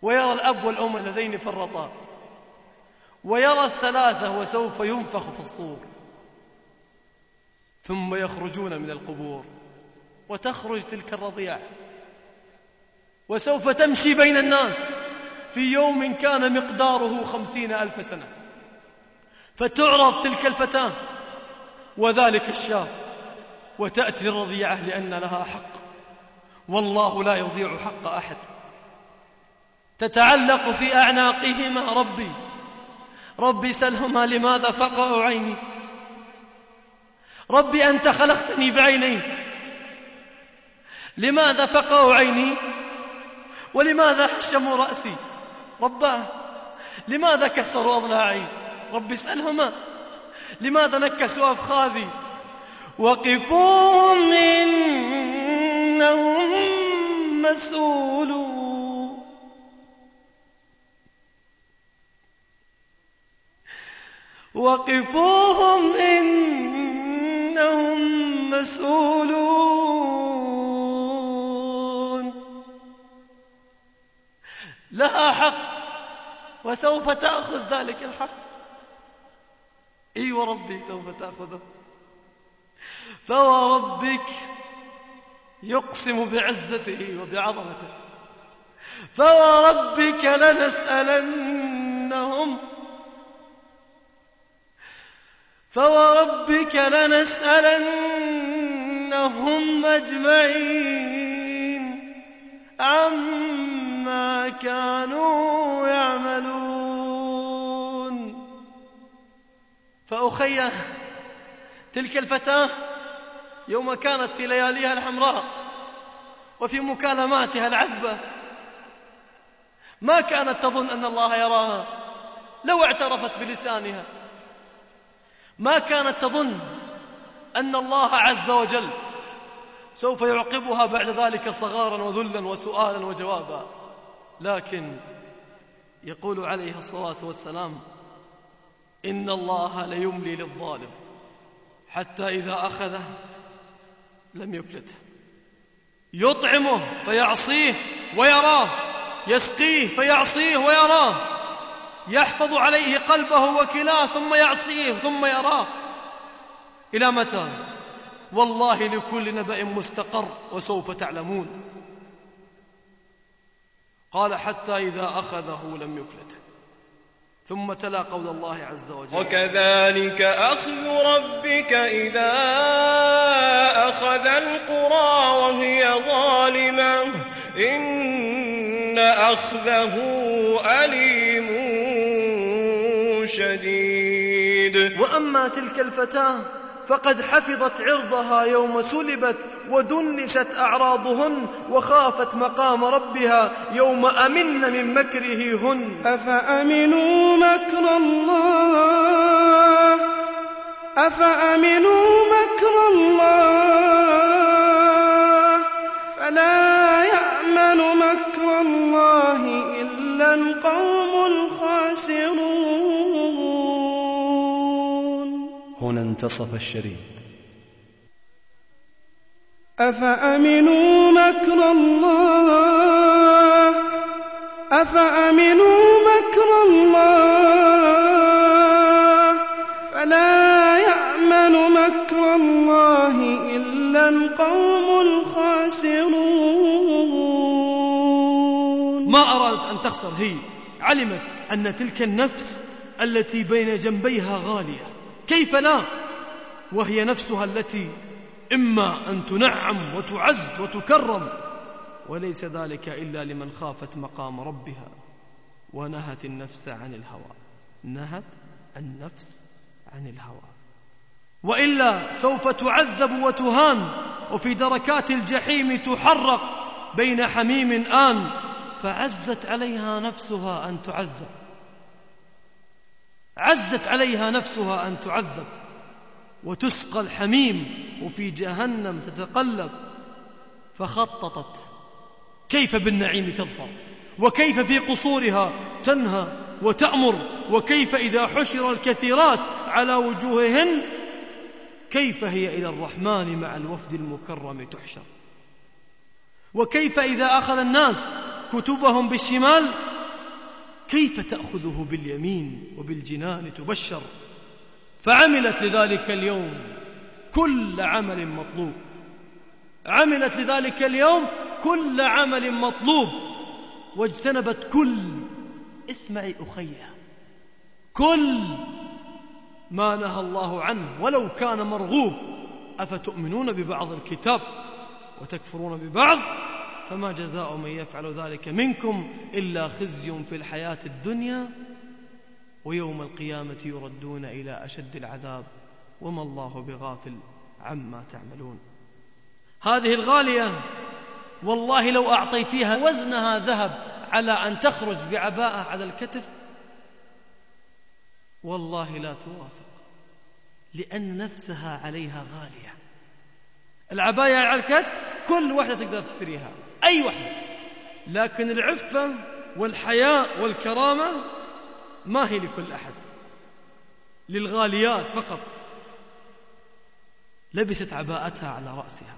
ويرى الأب والأم اللذين فرطا ويرى الثلاثة وسوف ينفخ في الصور. ثم يخرجون من القبور. وتخرج تلك الرضيعة وسوف تمشي بين الناس في يوم كان مقداره خمسين ألف سنة. فتعرض تلك الفتاة وذلك الشاب وتأتي الرضيعة لأن لها حق. والله لا يضيع حق أحد. تتعلق في أعناقهما ربي. ربي سلهما لماذا فقعوا عيني؟ ربي أنت خلقتني بعينين. لماذا فقعوا عيني؟ ولماذا حشموا رأسي؟ رباه لماذا كسروا أضلاعي؟ ربي اسألهما. لماذا نكسوا أفخاذي؟ وقفوهم إنهم مسؤولون. وقفوهم إنهم مسؤولون. لها حق وسوف تأخذ ذلك الحق. إي وربي سوف تأخذه. فوربك يقسم بعزته وبعظمته. فوربك لنسألنهم. فوربك لنسألنهم أجمعين. عما كانوا يعملون. فأخي تلك الفتاة يوم كانت في لياليها الحمراء وفي مكالماتها العذبة ما كانت تظن أن الله يراها لو اعترفت بلسانها. ما كانت تظن أن الله عز وجل سوف يعقبها بعد ذلك صغارا وذلا وسؤالا وجوابا. لكن يقول عليه الصلاة والسلام إن الله ليملي للظالم حتى إذا أخذه لم يفلته. يطعمه فيعصيه ويراه يسقيه فيعصيه ويراه يحفظ عليه قلبه وكلاه ثم يعصيه ثم يراه. إلى متى؟ والله لكل نبأ مستقر وسوف تعلمون. قال حتى إذا أخذه لم يفلته. ثم تلا قول الله عز وجل. وكذلك أخذ ربك إذا أخذ القرى وهي ظالمة. إن أخذه أليم شديد. وأما تلك الفتاة فقد حفظت عرضها يوم سلبت ودنست أعراضهن وخافت مقام ربها يوم أمن من مكره هن. أفأمنوا مكر الله؟ أفأمنوا مكر الله؟ فلا يأمن مكر الله إلا القوم الخاسرون. هنا انتصف الشريط. أفأمنوا مكر الله؟ أفأمنوا مكر الله؟ فلا يأمن مكر الله إلا القوم الخاسرون. ما أرادت أن تخسر هي علمت أن تلك النفس التي بين جنبيها غالية. كيف لا؟ وهي نفسها التي إما أن تنعم وتعز وتكرم وليس ذلك إلا لمن خافت مقام ربها ونهت النفس عن الهوى. نهت النفس عن الهوى. وإلا سوف تعذب وتهان وفي دركات الجحيم تحرق بين حميم آن فعزت عليها نفسها أن تعذب. عزت عليها نفسها أن تعذب وتسقى الحميم وفي جهنم تتقلب فخططت كيف بالنعيم تظفر وكيف في قصورها تنهى وتأمر وكيف إذا حشر الكثيرات على وجوههن كيف هي إلى الرحمن مع الوفد المكرم تحشر وكيف إذا أخذ الناس كتبهم بالشمال كيف تأخذه باليمين وبالجنان تبشر؟ فعملت لذلك اليوم كل عمل مطلوب. عملت لذلك اليوم كل عمل مطلوب. واجتنبت كل اسمعي أخيه كل ما نهى الله عنه. ولو كان مرغوب أفتؤمنون ببعض الكتاب وتكفرون ببعض؟ فما جزاء من يفعل ذلك منكم إلا خزي في الحياة الدنيا ويوم القيامة يردون إلى أشد العذاب وما الله بغافل عما تعملون. هذه الغالية والله لو أعطيتيها وزنها ذهب على أن تخرج بعباءة على الكتف والله لا توافق لأن نفسها عليها غالية. العباية على الكتف كل واحدة تقدر تشتريها. أي واحدة لكن العفة والحياء والكرامة ما هي لكل أحد. للغاليات فقط. لبست عباءتها على رأسها.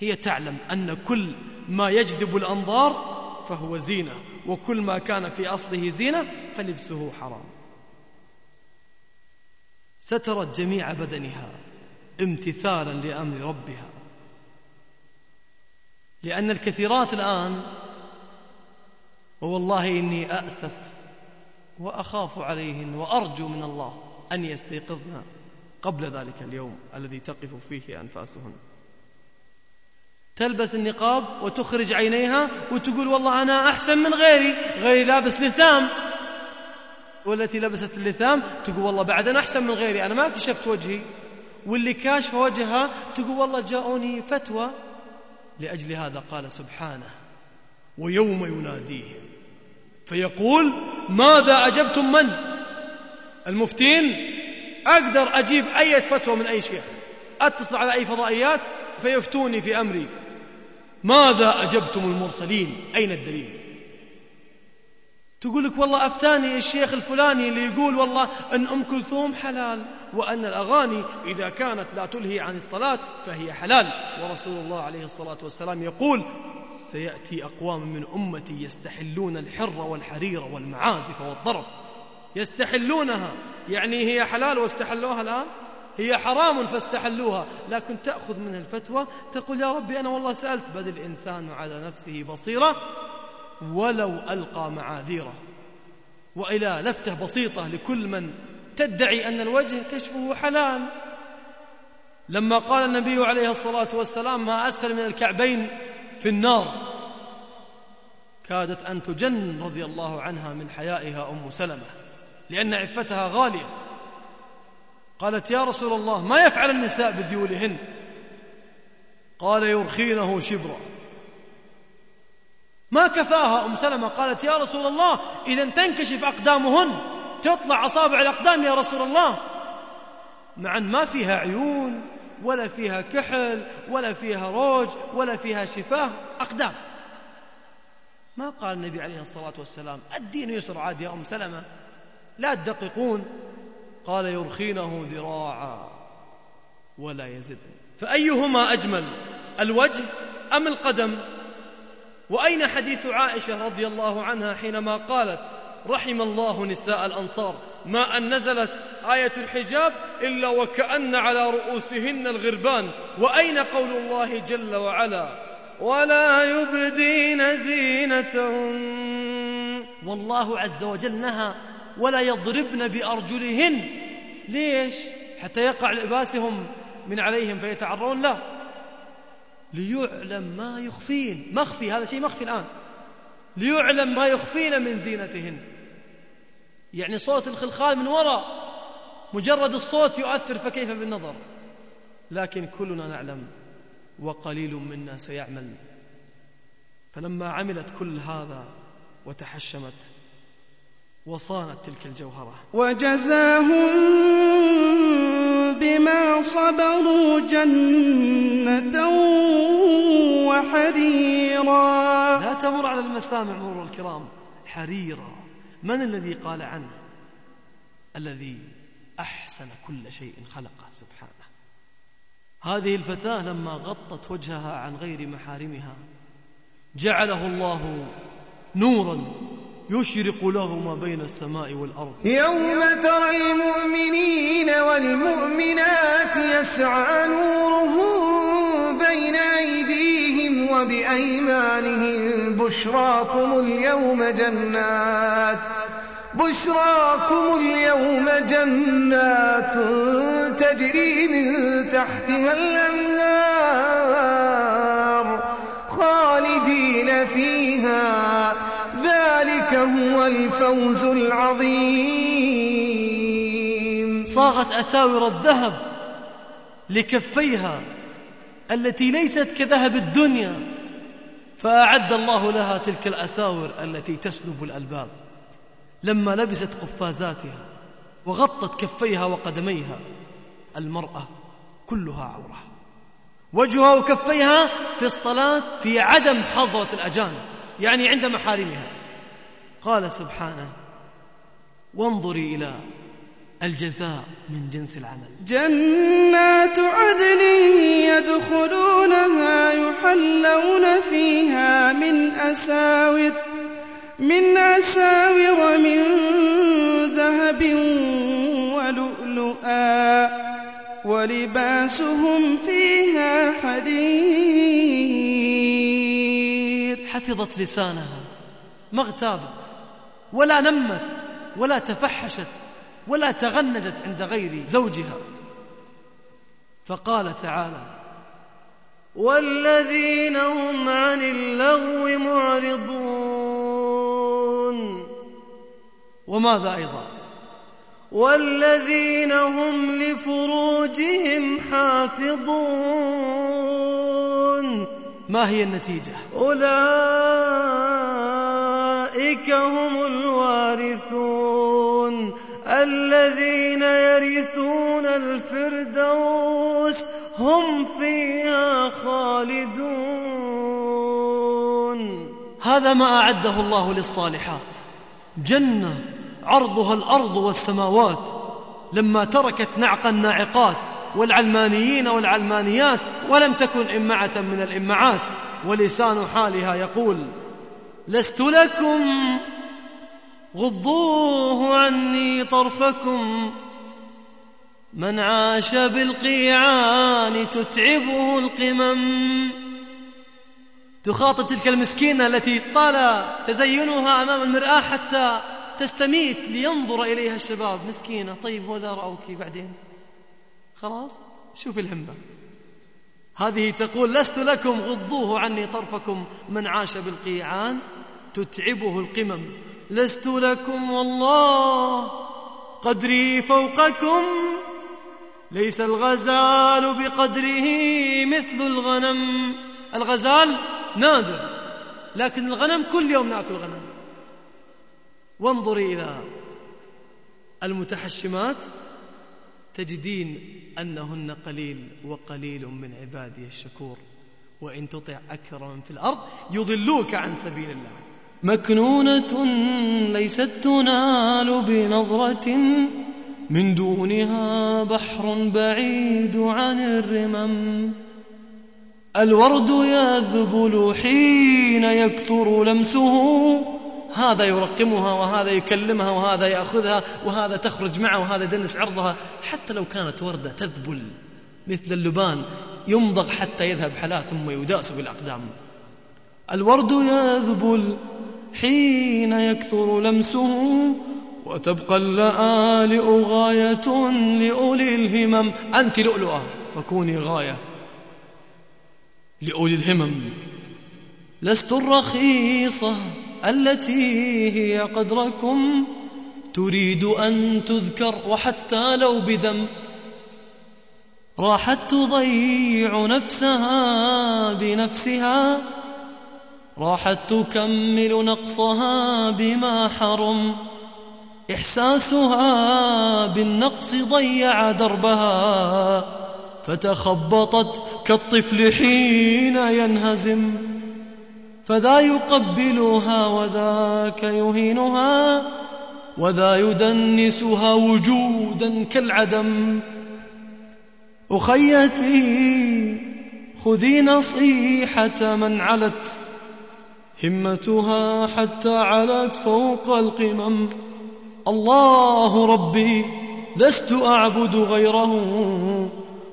هي تعلم أن كل ما يجذب الأنظار فهو زينة وكل ما كان في أصله زينة فلبسه حرام. سترت جميع بدنها امتثالا لأمر ربها. لأن الكثيرات الآن ووالله إني أأسف وأخاف عليهن وأرجو من الله أن يستيقظن قبل ذلك اليوم الذي تقف فيه أنفاسهن. تلبس النقاب وتخرج عينيها وتقول والله أنا أحسن من غيري غيري لابس لثام. والتي لبست اللثام تقول والله بعد أنا أحسن من غيري أنا ما كشفت وجهي. واللي كاشف وجهها تقول والله جاءوني فتوى. لأجل هذا قال سبحانه ويوم يناديهم فيقول ماذا أجبتم من؟ المفتين أقدر أجيب أي فتوى من أي شيخ أتصل على أي فضائيات فيفتوني في أمري. ماذا أجبتم المرسلين؟ أين الدليل؟ تقول لك والله أفتاني الشيخ الفلاني اللي يقول والله أن أم كلثوم حلال. وأن الأغاني إذا كانت لا تلهي عن الصلاة فهي حلال. ورسول الله عليه الصلاة والسلام يقول سيأتي أقوام من أمتي يستحلون الحر والحرير والمعازف والضرب يستحلونها. يعني هي حلال واستحلوها الآن؟ هي حرام فاستحلوها. لكن تأخذ منها الفتوى تقول يا ربي أنا والله سألت. بل الإنسان على نفسه بصيرة ولو ألقى معاذيره. وإلى لفتة بسيطة لكل من تدعي أن الوجه كشفه حلال. لما قال النبي عليه الصلاة والسلام ما أسفل من الكعبين في النار كادت أن تجن رضي الله عنها من حيائها أم سلمة لأن عفتها غالية. قالت يا رسول الله ما يفعل النساء بذيولهن؟ قال يرخينه شبرا. ما كفاها أم سلمة قالت يا رسول الله إذا تنكشف أقدامهن. تطلع أصابع الأقدام يا رسول الله. مع أن ما فيها عيون ولا فيها كحل ولا فيها روج ولا فيها شفاه أقدام. ما قال النبي عليه الصلاة والسلام الدين يسر عاد يا أم سلمة لا تدققون. قال يرخينه ذراعا ولا يزد. فأيهما أجمل الوجه أم القدم؟ وأين حديث عائشة رضي الله عنها حينما قالت رحم الله نساء الأنصار. ما أن نزلت آية الحجاب إلا وكأن على رؤوسهن الغربان. وأين قول الله جل وعلا؟ ولا يبدين زينتهن. والله عز وجل نهى ولا يضربن بأرجلهن. ليش؟ حتى يقع لباسهم من عليهم فيتعرون لا ليعلم ما يخفين. مخفي هذا شيء مخفي الآن. ليعلم ما يخفين من زينتهن. يعني صوت الخلخال من وراء مجرد الصوت يؤثر فكيف بالنظر. لكن كلنا نعلم وقليل منا سيعمل. فلما عملت كل هذا وتحشمت وصانت تلك الجوهرة. وجزاهم بما صبروا جنة وحريرا. لا تمر على المسامع مرور الكرام. حريرا. من الذي قال عنه؟ الذي أحسن كل شيء خلقه سبحانه. هذه الفتاة لما غطت وجهها عن غير محارمها جعله الله نورا يشرق له ما بين السماء والأرض. يوم ترى المؤمنين والمؤمنات يسعى نورهم بين أيديهم وبأيمانهم. بشراكم اليوم جنات بشراكم اليوم جنات تجري من تحتها الأنهار خالدين فيها. ذلك هو الفوز العظيم. صاغت أساور الذهب لكفيها التي ليست كذهب الدنيا فأعد الله لها تلك الأساور التي تسلب الألباب. لما لبست قفازاتها وغطت كفيها وقدميها المرأة كلها عورة. وجهها وكفيها في الصلاة في عدم حضرة الأجانب يعني عند محارمها. قال سبحانه وانظري إلى الجزاء من جنس العمل. جنات عدن يدخلونها يحلون فيها من أساور من أساور من ذهب ولؤلؤا ولباسهم فيها حديد. حفظت لسانها ما اغتابت. ولا نمت ولا تفحشت ولا تغنجت عند غير زوجها. فقال تعالى والذين هم عن اللغو معرضون. وماذا أيضا؟ والذين هم لفروجهم حافظون. ما هي النتيجة؟ أولئك هم الوارثون الذين يرثون الفردوس هم فيها خالدون. هذا ما أعده الله للصالحات. جنة عرضها الأرض والسماوات. لما تركت نعق الناعقات والعلمانيين والعلمانيات ولم تكن إمعة من الإمعات. ولسان حالها يقول لست لكم غضوه عني طرفكم. من عاش بالقيعان تتعبه القمم. تخاطب تلك المسكينة التي طال تزينها أمام المرآة حتى تستميت لينظر إليها الشباب. مسكينة طيب واذا رأوك بعدين. خلاص شوف الهمة. هذه تقول لست لكم غضوه عني طرفكم. من عاش بالقيعان تتعبه القمم. لست لكم والله قدري فوقكم. ليس الغزال بقدره مثل الغنم. الغزال نادر لكن الغنم كل يوم نأكل غنم. وانظري إلى المتحشمات تجدين أنهن قليل وقليل من عبادي الشكور وإن تطع أكثر من في الأرض يضلوك عن سبيل الله. مكنونة ليست تنال بنظرة. من دونها بحر بعيد عن الرمم. الورد يذبل حين يكثر لمسه. هذا يرقمها وهذا يكلمها وهذا يأخذها وهذا تخرج معه وهذا يدنس عرضها. حتى لو كانت وردة تذبل مثل اللبان يمضغ حتى يذهب حلا ثم يداس بالأقدام. الورد يذبل حين يكثر لمسه وتبقى اللآلئ غاية لأولي الهمم. أنت لؤلؤة فكوني غاية لأولي الهمم. لست الرخيصة التي هي قدركم. تريد أن تذكر وحتى لو بدم. راحت تضيع نفسها بنفسها. راحت تكمل نقصها بما حرم. إحساسها بالنقص ضيع دربها. فتخبطت كالطفل حين ينهزم. فذا يقبلها وذاك يهينها. وذا يدنسها وجودا كالعدم. أخيتي خذي نصيحة من علت. همتها حتى علت فوق القمم. الله ربي لست أعبد غيره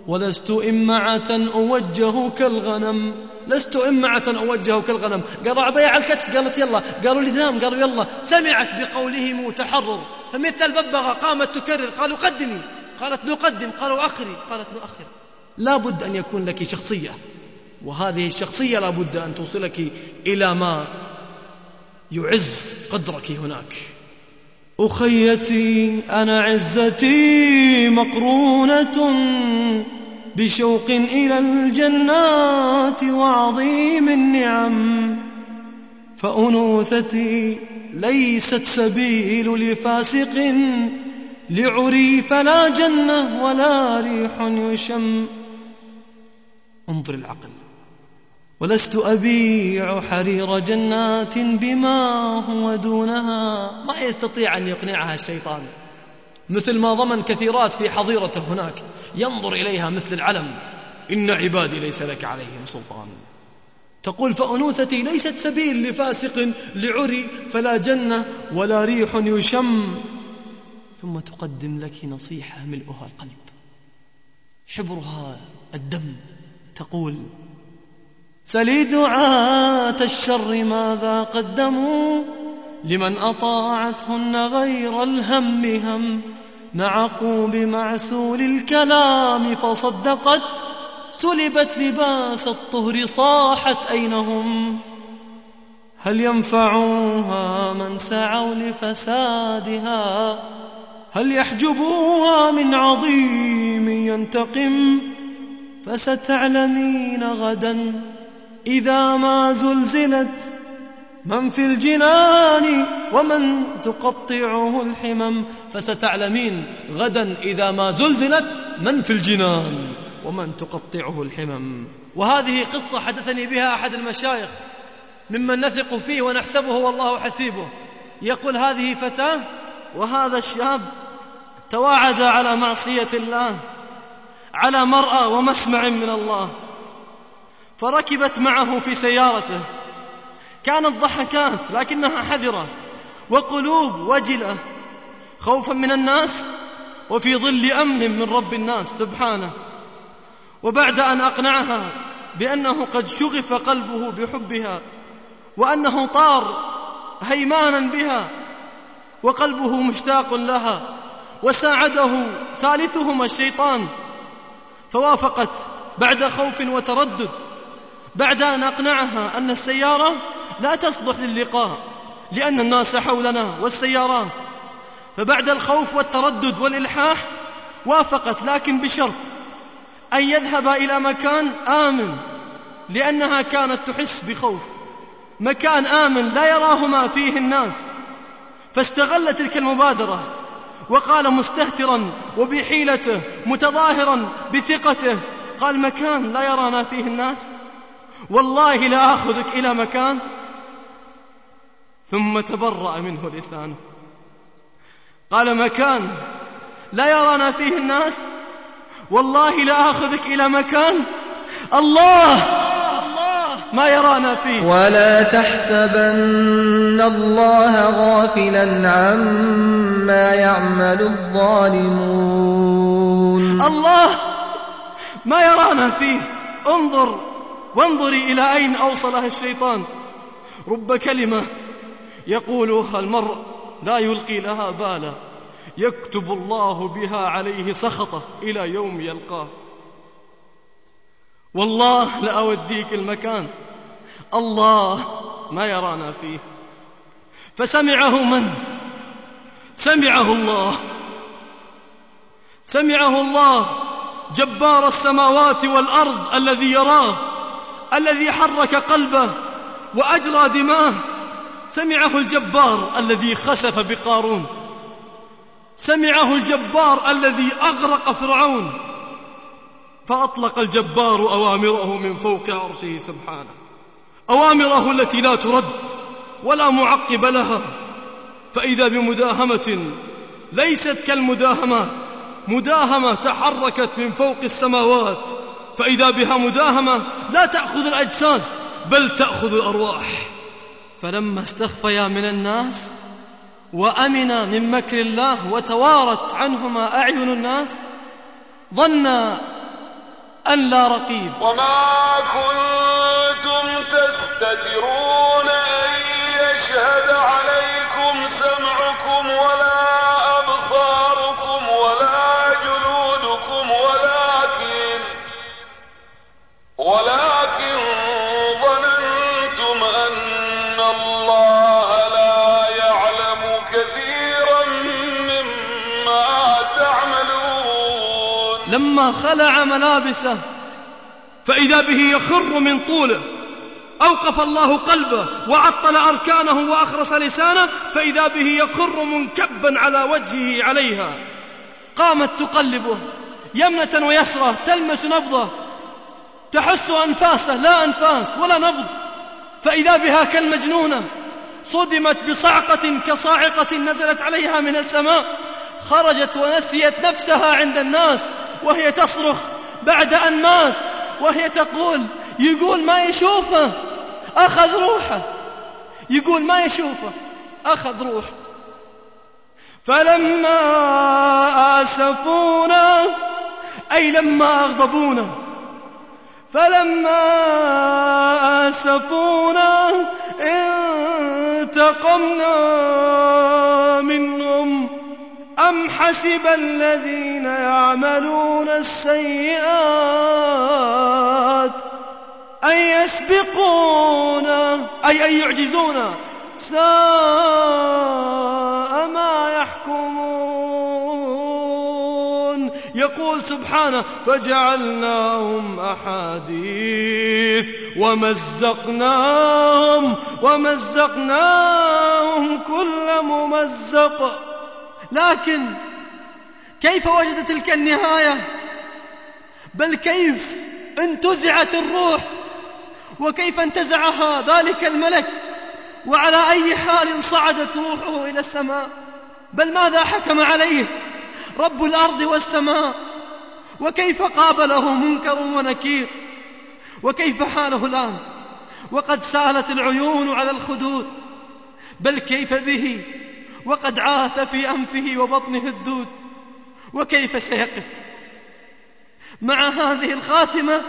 ولست إمعة أوجه كالغنم. لست إمعة أوجه كالغنم. عباية على الكتف. قالت يلا. قالوا لزام قالوا يلا. سمعت بقولهم تحرر. فمثل الببغاء قامت تكرر. قالوا قدمي. قالت نقدم. قالوا أخري قالت نؤخر. لا بد أن يكون لك شخصية. وهذه الشخصية لا بد أن توصلك إلى ما يعز قدرك هناك. أخيتي أنا عزتي مقرونة بشوق إلى الجنات وعظيم النعم. فأنوثتي ليست سبيل لفاسق لعري فلا جنة ولا ريح يشم. انظر العقل. ولست أبيع حرير جنات بما هو دونها. ما يستطيع أن يقنعها الشيطان. مثل ما ضمن كثيرات في حظيرته هناك. ينظر إليها مثل العلم. إن عبادي ليس لك عليهم سلطان. تقول فأنوثتي ليست سبيل لفاسق لعري فلا جنة ولا ريح يشم. ثم تقدم لك نصيحة ملؤها القلب. حبرها الدم. تقول سلي دعاة الشر ماذا قدموا لمن أطاعتهن غير الهم هم نعقوا بمعسول الكلام فصدقت سلبت لباس الطهر صاحت أينهم هل ينفعوها من سعوا لفسادها هل يحجبوها من عظيم ينتقم فستعلمين غدا إذا ما زلزلت من في الجنان ومن تقطعه الحمم فستعلمين غدا إذا ما زلزلت من في الجنان ومن تقطعه الحمم. وهذه قصة حدثني بها أحد المشايخ ممن نثق فيه ونحسبه والله حسيبه. يقول هذه فتاة وهذا الشاب تواعد على معصية الله على مرأى ومسمع من الله. فركبت معه في سيارته. كانت ضحكات لكنها حذرة. وقلوب وجلة. خوفا من الناس وفي ظل أمن من رب الناس سبحانه. وبعد أن أقنعها بأنه قد شغف قلبه بحبها وأنه طار هيمانا بها وقلبه مشتاق لها وساعده ثالثهما الشيطان فوافقت بعد خوف وتردد. بعد أن أقنعها أن السيارة لا تصلح للقاء لأن الناس حولنا والسيارات. فبعد الخوف والتردد والإلحاح وافقت لكن بشرط أن يذهب إلى مكان آمن لأنها كانت تحس بخوف. مكان آمن لا يراهما فيه الناس. فاستغل تلك المبادرة وقال مستهترا وبحيلته متظاهرا بثقته قال مكان لا يرانا فيه الناس. والله لا آخذك إلى مكان. ثم تبرأ منه لسانه. قال مكان. لا يرانا فيه الناس. والله لا آخذك إلى مكان. الله! ما يرانا فيه. ولا تحسبن الله غافلا عما يعمل الظالمون. الله! ما يرانا فيه. انظر. وانظري إلى أين أوصلها الشيطان. رب كلمة يقولها المرء لا يلقي لها بالا. يكتب الله بها عليه سخطه إلى يوم يلقاه. والله لأوديك المكان. الله ما يرانا فيه. فسمعه من؟ سمعه الله. سمعه الله جبار السماوات والأرض الذي يراه. الذي حرك قلبه وأجرى دماه سمعه الجبار الذي خسف بقارون. سمعه الجبار الذي أغرق فرعون. فأطلق الجبار أوامره من فوق عرشه سبحانه. أوامره التي لا ترد ولا معقب لها. فإذا بمداهمة ليست كالمداهمات مداهمة تحركت من فوق السماوات فإذا بها مداهمة لا تأخذ الأجساد بل تأخذ الأرواح. فلما استخفيا من الناس وأمنا من مكر الله وتوارت عنهما أعين الناس ظنا أن لا رقيب. وما كنتم تستترون لما خلع ملابسه فإذا به يخر من طوله أوقف الله قلبه وعطل أركانه وأخرس لسانه فإذا به يخر منكبا على وجهه عليها. قامت تقلبه يمنة ويسرى تلمس نبضه تحس أنفاسه لا أنفاس ولا نبض. فإذا بها كالمجنونة صدمت بصعقة كصاعقة نزلت عليها من السماء خرجت ونسيت نفسها عند الناس وهي تصرخ بعد أن مات وهي تقول يقول ما يشوفه أخذ روحه. يقول ما يشوفه أخذ روحه. فلما آسفونا أي لما أغضبونا. فلما آسفونا انتقمنا أم حسب الذين يعملون السيئات أن يسبقونا أي أن يعجزونا ساء ما يحكمون. يقول سبحانه فجعلناهم أحاديث ومزقناهم ومزقناهم كل ممزق. لكن كيف وجد تلك النهاية؟ بل كيف انتزعت الروح؟ وكيف انتزعها ذلك الملك؟ وعلى أي حال صعدت روحه إلى السماء؟ بل ماذا حكم عليه؟ رب الأرض والسماء. وكيف قابله منكر ونكير؟ وكيف حاله الآن؟ وقد سالت العيون على الخدود. بل كيف به؟ وقد عاث في أنفه وبطنه الدود وكيف سيقف؟ مع هذه الخاتمة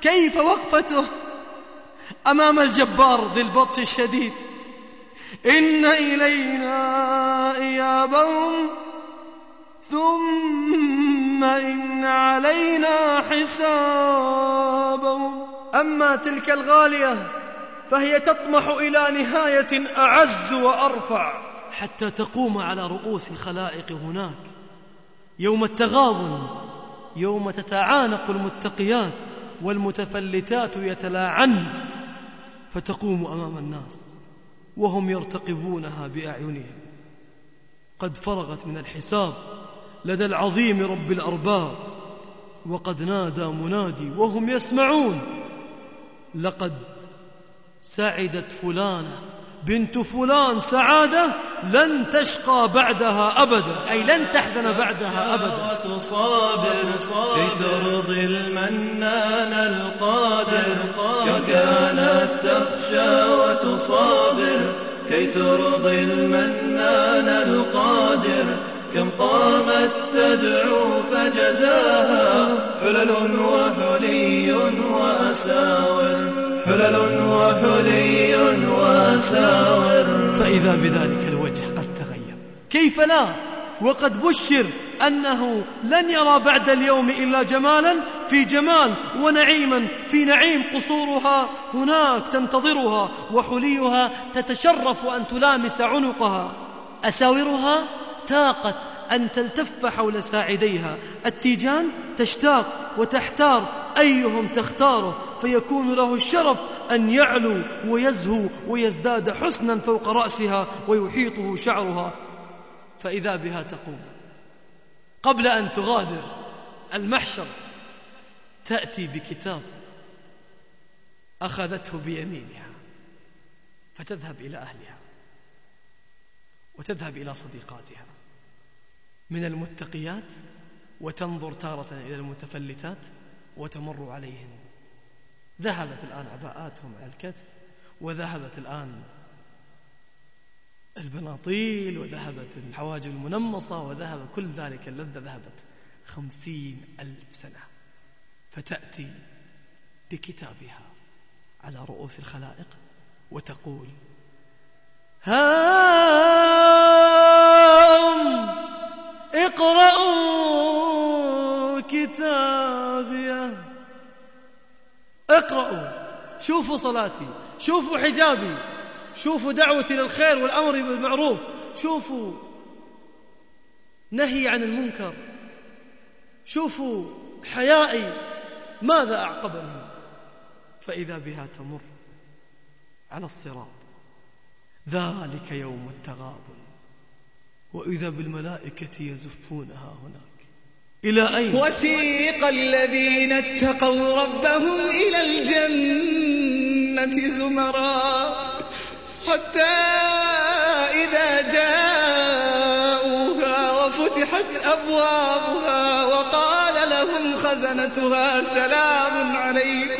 كيف وقفته أمام الجبار ذي البطش الشديد؟ إن إلينا إيابهم ثم إن علينا حسابهم. أما تلك الغالية فهي تطمح إلى نهاية أعز وأرفع. حتى تقوم على رؤوس الخلائق هناك. يوم التغابن يوم تتعانق المتقيات والمتفلتات يتلاعن فتقوم أمام الناس وهم يرتقبونها بأعينهم. قد فرغت من الحساب لدى العظيم رب الأرباب وقد نادى منادي وهم يسمعون لقد سعدت فلانة بنت فلان سعادة لن تشقى بعدها أبدا. أي لن تحزن بعدها أبدا. وتصابر كي ترضي المنان القادر. كانت تخشى وتصابر كي ترضي المنان القادر. كم قامت تدعو فجزاها حلل وحلي وأساور. حلل وحلي وأساور فإذا بذلك الوجه قد تغير. كيف لا؟ وقد بشر أنه لن يرى بعد اليوم إلا جمالا في جمال ونعيما في نعيم. قصورها هناك تنتظرها وحليها تتشرف أن تلامس عنقها. أساورها تاقت أن تلتف حول ساعديها. التيجان تشتاق وتحتار أيهم تختاره؟ فيكون له الشرف أن يعلو ويزهو ويزداد حسنا فوق رأسها ويحيطه شعرها. فإذا بها تقوم. قبل أن تغادر المحشر تأتي بكتاب أخذته بيمينها فتذهب إلى أهلها وتذهب إلى صديقاتها. من المتقيات وتنظر تارة إلى المتفلتات وتمر عليهن. ذهبت الآن عباءاتهم على الكتف وذهبت الآن البناطيل وذهبت الحواجب المنمصة وذهب كل ذلك اللذة ذهبت خمسين ألف سنة. فتأتي بكتابها على رؤوس الخلائق وتقول هاهم اقرأوا كتابيه اقرأوا. شوفوا صلاتي. شوفوا حجابي. شوفوا دعوتي للخير والأمر بالمعروف. شوفوا نهي عن المنكر. شوفوا حيائي. ماذا أعقبني؟ فإذا بها تمر على الصراط. ذلك يوم التغابن. وإذا بالملائكة يزفونها هناك. إلى أين؟ وسيق الذين اتقوا ربهم إلى الجنة زمرا. حتى إذا جاءوها وفتحت أبوابها وقال لهم خزنتها سلام عليكم.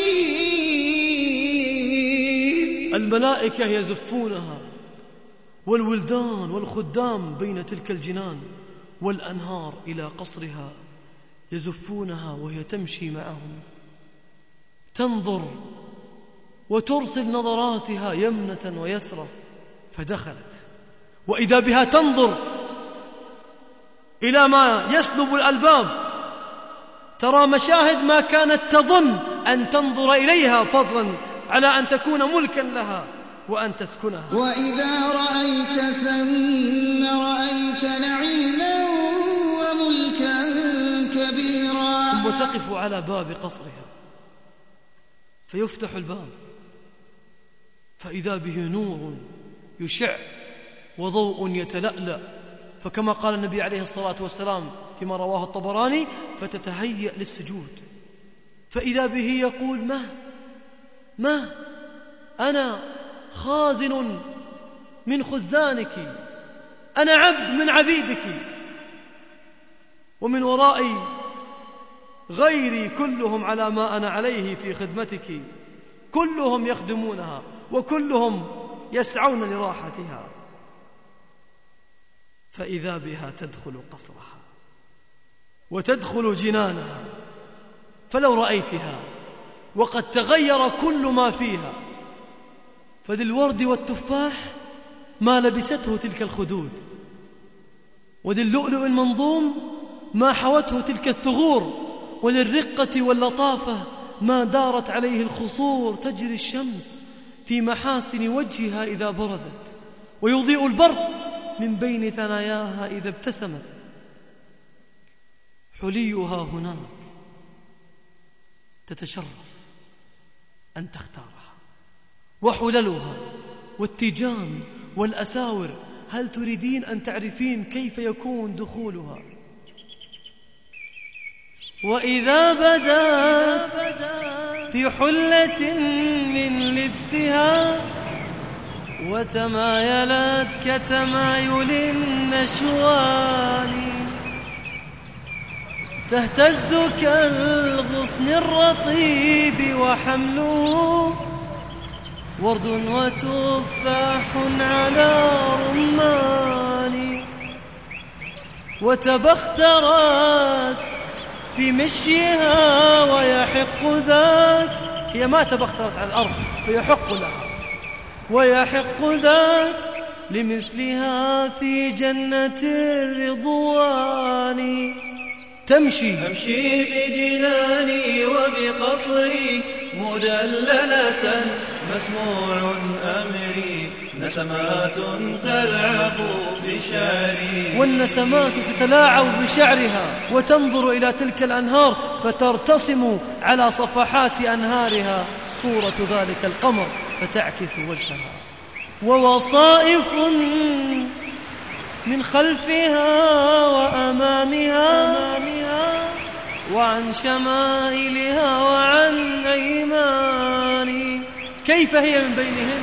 الملائكة يزفونها والولدان والخدام بين تلك الجنان والأنهار إلى قصرها يزفونها وهي تمشي معهم. تنظر وترسل نظراتها يمنة ويسرة فدخلت. وإذا بها تنظر إلى ما يسلب الألباب ترى مشاهد ما كانت تظن أن تنظر إليها فضلا. على أن تكون ملكا لها وأن تسكنها. وإذا رأيت ثم رأيت نعيما وملكا كبيرا. ثم تقف على باب قصرها. فيفتح الباب. فإذا به نور يشع وضوء يتلألأ. فكما قال النبي عليه الصلاة والسلام فيما رواه الطبراني فتتهيأ للسجود. فإذا به يقول ما ما? أنا خازن من خزانك. أنا عبد من عبيدك. ومن ورائي غيري كلهم على ما أنا عليه في خدمتك. كلهم يخدمونها وكلهم يسعون لراحتها. فإذا بها تدخل قصرها وتدخل جنانها. فلو رأيتها وقد تغير كل ما فيها. فللورد والتفاح ما لبسته تلك الخدود. وللؤلؤ المنظوم ما حوته تلك الثغور. وللرقة واللطافة ما دارت عليه الخصور تجري الشمس في محاسن وجهها إذا برزت. ويضيء البرق من بين ثناياها إذا ابتسمت. حليها هناك تتشرف. أن تختارها. وحللها والتيجان والأساور هل تريدين أن تعرفين كيف يكون دخولها؟ وإذا بدت في حلة من لبسها وتمايلت كتمايل النشوان. تهتز كالغصن الرطيب وحمله ورد وتفاح على رمان. وتبخترت في مشيها ويحق ذاك هي ما تبخترت على الأرض فيحق لها. ويحق ذاك لمثلها في جنة الرضوان. تمشي. أمشي بجناني وبقصري مدللة مسموع أمري نسمات تلعب بشعري. والنسمات تتلاعب بشعرها وتنظر إلى تلك الأنهار فترتسم على صفحات أنهارها صورة ذلك القمر فتعكس وجهها. ووصائف من خلفها وأمامها وعن شمائلها وعن أيمان كيف هي من بينهن؟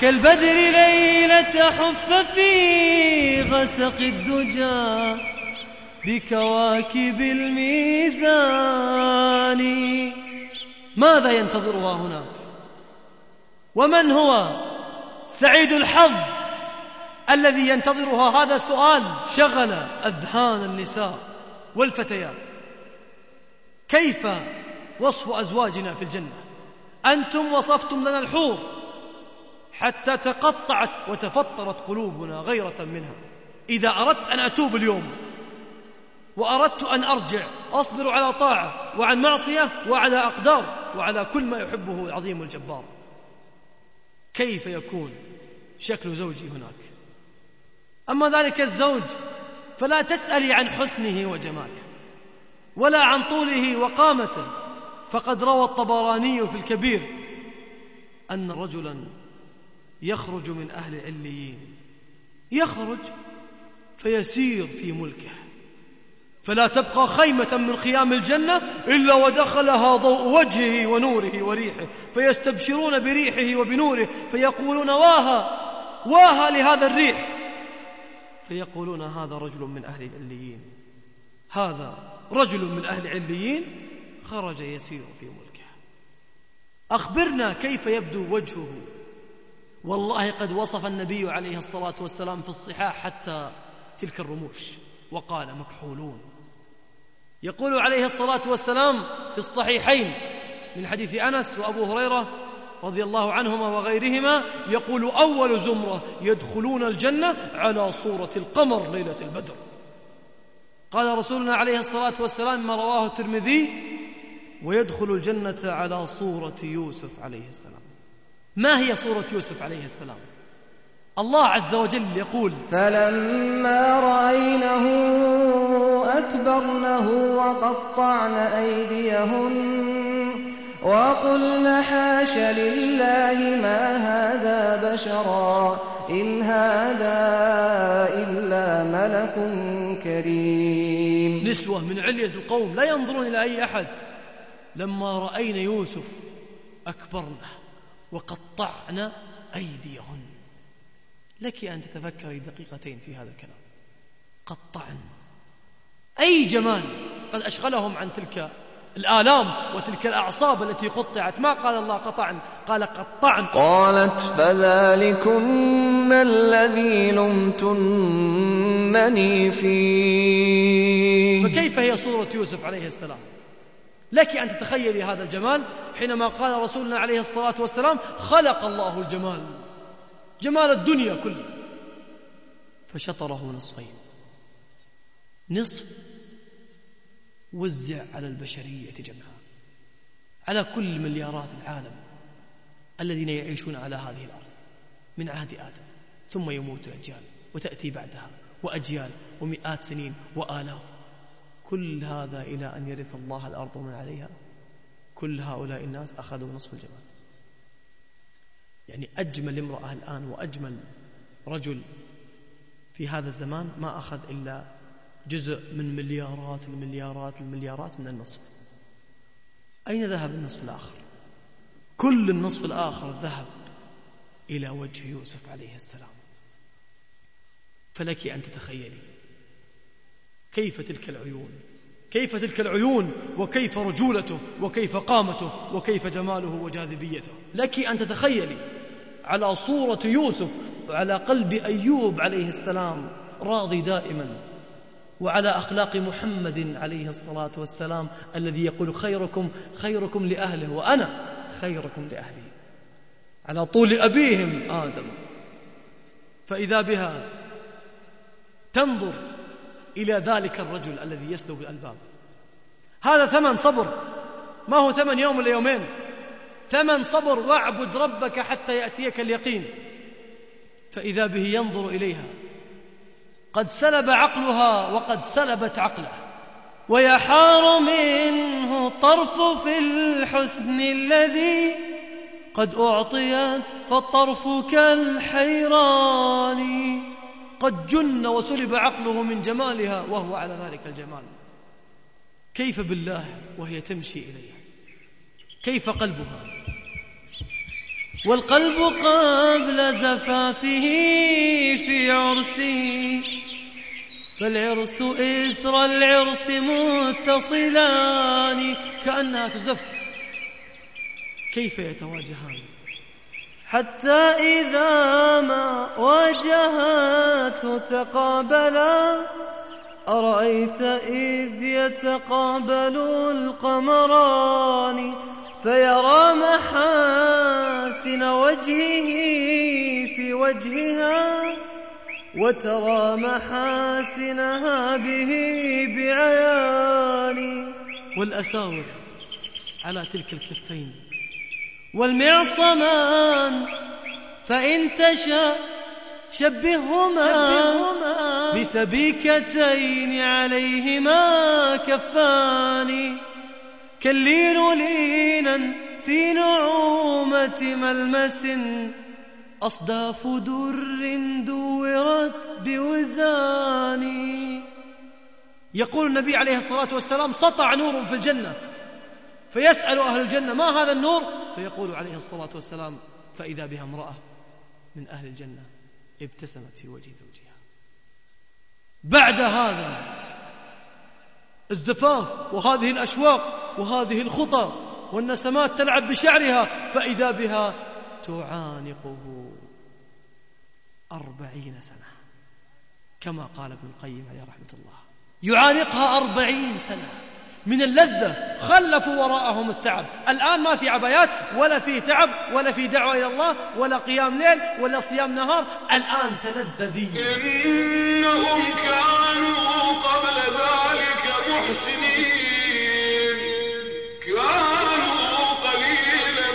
كالبدر ليلة حف في غسق الدجى بكواكب الميزان. ماذا ينتظرها هناك ومن هو؟ سعيد الحظ. الذي ينتظرها هذا سؤال شغل أذهان النساء والفتيات. كيف وصف أزواجنا في الجنة؟ أنتم وصفتم لنا الحور حتى تقطعت وتفطرت قلوبنا غيرة منها. إذا أردت أن أتوب اليوم وأردت أن أرجع أصبر على طاعة وعن معصية وعلى أقدار وعلى كل ما يحبه العظيم الجبار. كيف يكون شكل زوجي هناك؟ أما ذلك الزوج فلا تسألي عن حسنه وجماله ولا عن طوله وقامته. فقد روى الطبراني في الكبير أن رجلا يخرج من أهل عليين يخرج فيسير في ملكه فلا تبقى خيمة من خيام الجنة إلا ودخلها ضوء وجهه ونوره وريحه فيستبشرون بريحه وبنوره فيقولون واها واها لهذا الريح. فيقولون هذا رجل من أهل العليين. هذا رجل من أهل عليين خرج يسير في ملكه. أخبرنا كيف يبدو وجهه. والله قد وصف النبي عليه الصلاة والسلام في الصحاح حتى تلك الرموش. وقال مكحولون. يقول عليه الصلاة والسلام في الصحيحين من حديث أنس وأبو هريرة رضي الله عنهما وغيرهما يقول أول زمرة يدخلون الجنة على صورة القمر ليلة البدر. قال رسولنا عليه الصلاة والسلام ما رواه الترمذي؟ ويدخل الجنة على صورة يوسف عليه السلام. ما هي صورة يوسف عليه السلام؟ الله عز وجل يقول فلما رأينه أكبرنه وقطعن أيديهن وقلن حاش لله ما هذا بشرا إن هذا إلا ملك كريم. نسوة من علية القوم لا ينظرون إلى أي أحد. لما رأينا يوسف أكبرنا وقطعنا أيديهن. لك أن تتفكري دقيقتين في هذا الكلام. قطعن. أي جمال. قد أشغلهم عن تلك الآلام وتلك الأعصاب التي قطعت. ما قال الله قطعن قال قطعن. قالت فذلكن الذي لمتنني فيه. فكيف هي صورة يوسف عليه السلام؟ لك أن تتخيلي هذا الجمال حينما قال رسولنا عليه الصلاة والسلام خلق الله الجمال. جمال الدنيا كله. فشطره نصفين. نصف وزع على البشرية جمعاء. على كل مليارات العالم الذين يعيشون على هذه الأرض من عهد آدم ثم يموت أجيال وتأتي بعدها وأجيال ومئات سنين وآلاف. كل هذا إلى أن يرث الله الأرض ومن عليها. كل هؤلاء الناس أخذوا نصف الجمال. يعني أجمل امرأة الآن وأجمل رجل في هذا الزمان ما أخذ إلا جزء من مليارات المليارات المليارات من النصف. أين ذهب النصف الآخر؟ كل النصف الآخر ذهب إلى وجه يوسف عليه السلام. فلك أن تتخيلي كيف تلك العيون؟ كيف تلك العيون؟ وكيف رجولته؟ وكيف قامته؟ وكيف جماله وجاذبيته؟ لك أن تتخيلي على صورة يوسف وعلى قلب أيوب عليه السلام راضي دائما. وعلى أخلاق محمد عليه الصلاة والسلام الذي يقول خيركم خيركم لأهله وأنا خيركم لأهلي. على طول أبيهم آدم. فإذا بها تنظر إلى ذلك الرجل الذي يسلب الألباب هذا ثمن صبر. ما هو ثمن يوم ولا يومين؟ ثمن صبر واعبد ربك حتى يأتيك اليقين. فإذا به ينظر إليها قد سلب عقلها وقد سلبت عقله ويحار منه طرف في الحسن الذي قد أعطيت فالطرف كالحيران قد جن وسلب عقله من جمالها وهو على ذلك الجمال. كيف بالله وهي تمشي إليه؟ كيف قلبها؟ والقلب قبل زفافه في عرسه. فالعرس إثر العرس متصلان كأنها تزف. كيف يتواجهان؟ حتى إذا ما واجهت تقابلا. أرأيت إذ يتقابل القمران؟ فيرى محاسن وجهه في وجهها وترى محاسنها به بعيان والأساور على تلك الكفين. والمعصمان فإن تشاء شبههما. بسبيكتين عليهما كفان. كاللين لينا في نعومة ملمس. أصداف در دورت بوزان. يقول النبي عليه الصلاة والسلام سطع نور في الجنة فيسأل أهل الجنة ما هذا النور؟ فيقول عليه الصلاة والسلام فإذا بها امرأة من أهل الجنة ابتسمت في وجه زوجها. بعد هذا الزفاف وهذه الأشواق وهذه الخطى والنسمات تلعب بشعرها فإذا بها تعانقه أربعين سنة. كما قال ابن القيم عليه رحمة الله. يعانقها أربعين سنة. من اللذة خلفوا وراءهم التعب. الآن ما في عبايات ولا في تعب ولا في دعوة إلى الله ولا قيام ليل ولا صيام نهار. الآن تلذذين. إنهم كانوا قبل ذلك كانوا قليلا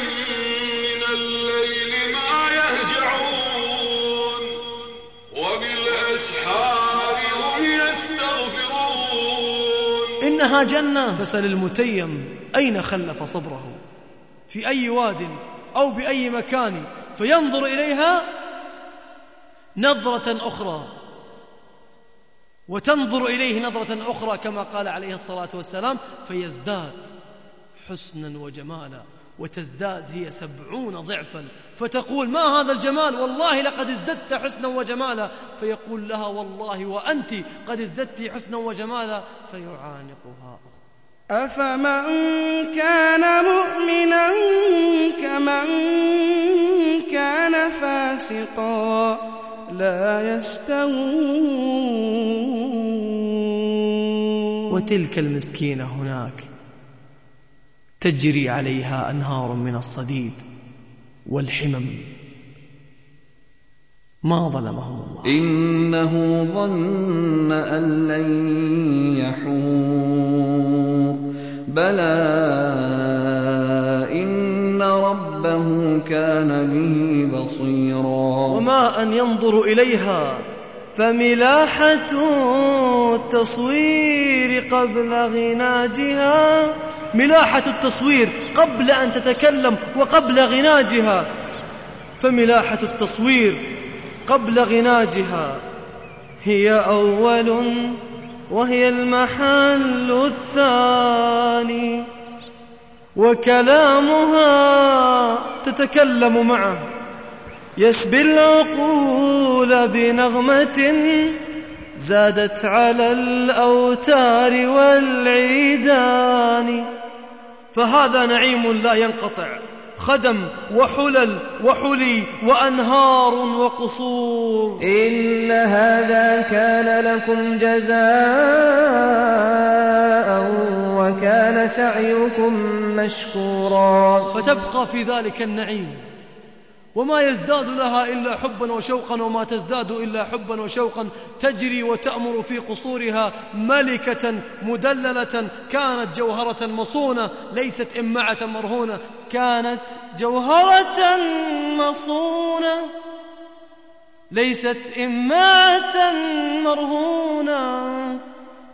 من الليل ما يهجعون وبالأسحار هم يستغفرون. إنها جنة فسل المتيم أين خلف صبره؟ في أي واد أو بأي مكان فينظر إليها نظرة أخرى. وتنظر إليه نظرة أخرى كما قال عليه الصلاة والسلام فيزداد حسنا وجمالا وتزداد هي سبعون ضعفا. فتقول ما هذا الجمال؟ والله لقد ازددت حسنا وجمالا. فيقول لها والله وأنت قد ازددت حسنا وجمالا. فيعانقها. أفمن كان مؤمنا كمن كان فاسقا. لا يستوون. وتلك المسكينة هناك تجري عليها أنهار من الصديد والحمم. ما ظلمهم الله. إنه ظن أن لن يحور. بلى كان به بصيرا. وما أن ينظر إليها. فملاحة التصوير قبل غناجها. ملاحة التصوير قبل أن تتكلم وقبل غناجها. فملاحة التصوير قبل غناجها. هي أول وهي المحل الثاني. وكلامها تتكلم معه. يسبي العقول بنغمة زادت على الأوتار والعيدان. فهذا نعيم لا ينقطع. خدم وحلل وحلي وأنهار وقصور. إن هذا كان لكم جزاء وكان سعيكم مشكورا. فتبقى في ذلك النعيم. وما يزداد لها إلا حبا وشوقا وما تزداد إلا حبا وشوقا. تجري وتأمر في قصورها ملكة مدللة كانت جوهرة مصونة ليست إمعة مرهونة. كانت جوهرة مصونة ليست إماعة مرهونة.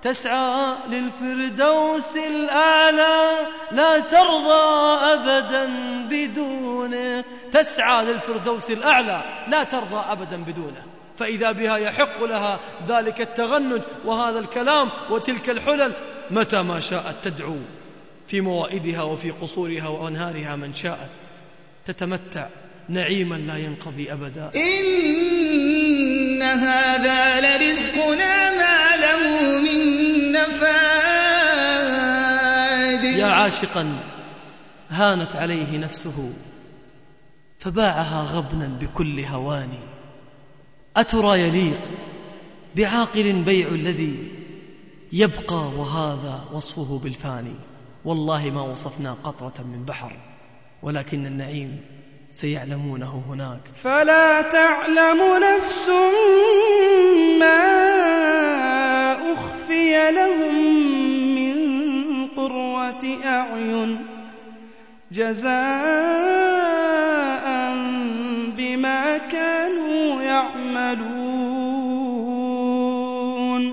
تسعى للفردوس الأعلى لا ترضى أبدا بدونه. تسعى للفردوس الأعلى لا ترضى أبدا بدونه. فإذا بها يحق لها ذلك التغنج وهذا الكلام وتلك الحلل متى ما شاءت تدعو في موائدها وفي قصورها وأنهارها من شاءت تتمتع نعيما لا ينقضي أبدا. إن هذا لرزقنا ما له من نفاد. يا عاشقا هانت عليه نفسه فباعها غبنا بكل هوان. أترى يليق بعاقل بيع الذي يبقى وهذا وصفه بالفاني والله ما وصفنا قطرة من بحر ولكن النعيم سيعلمونه هناك. فلا تعلم نفس ما أخفي لهم من قرة أعين. جزاء يعملون.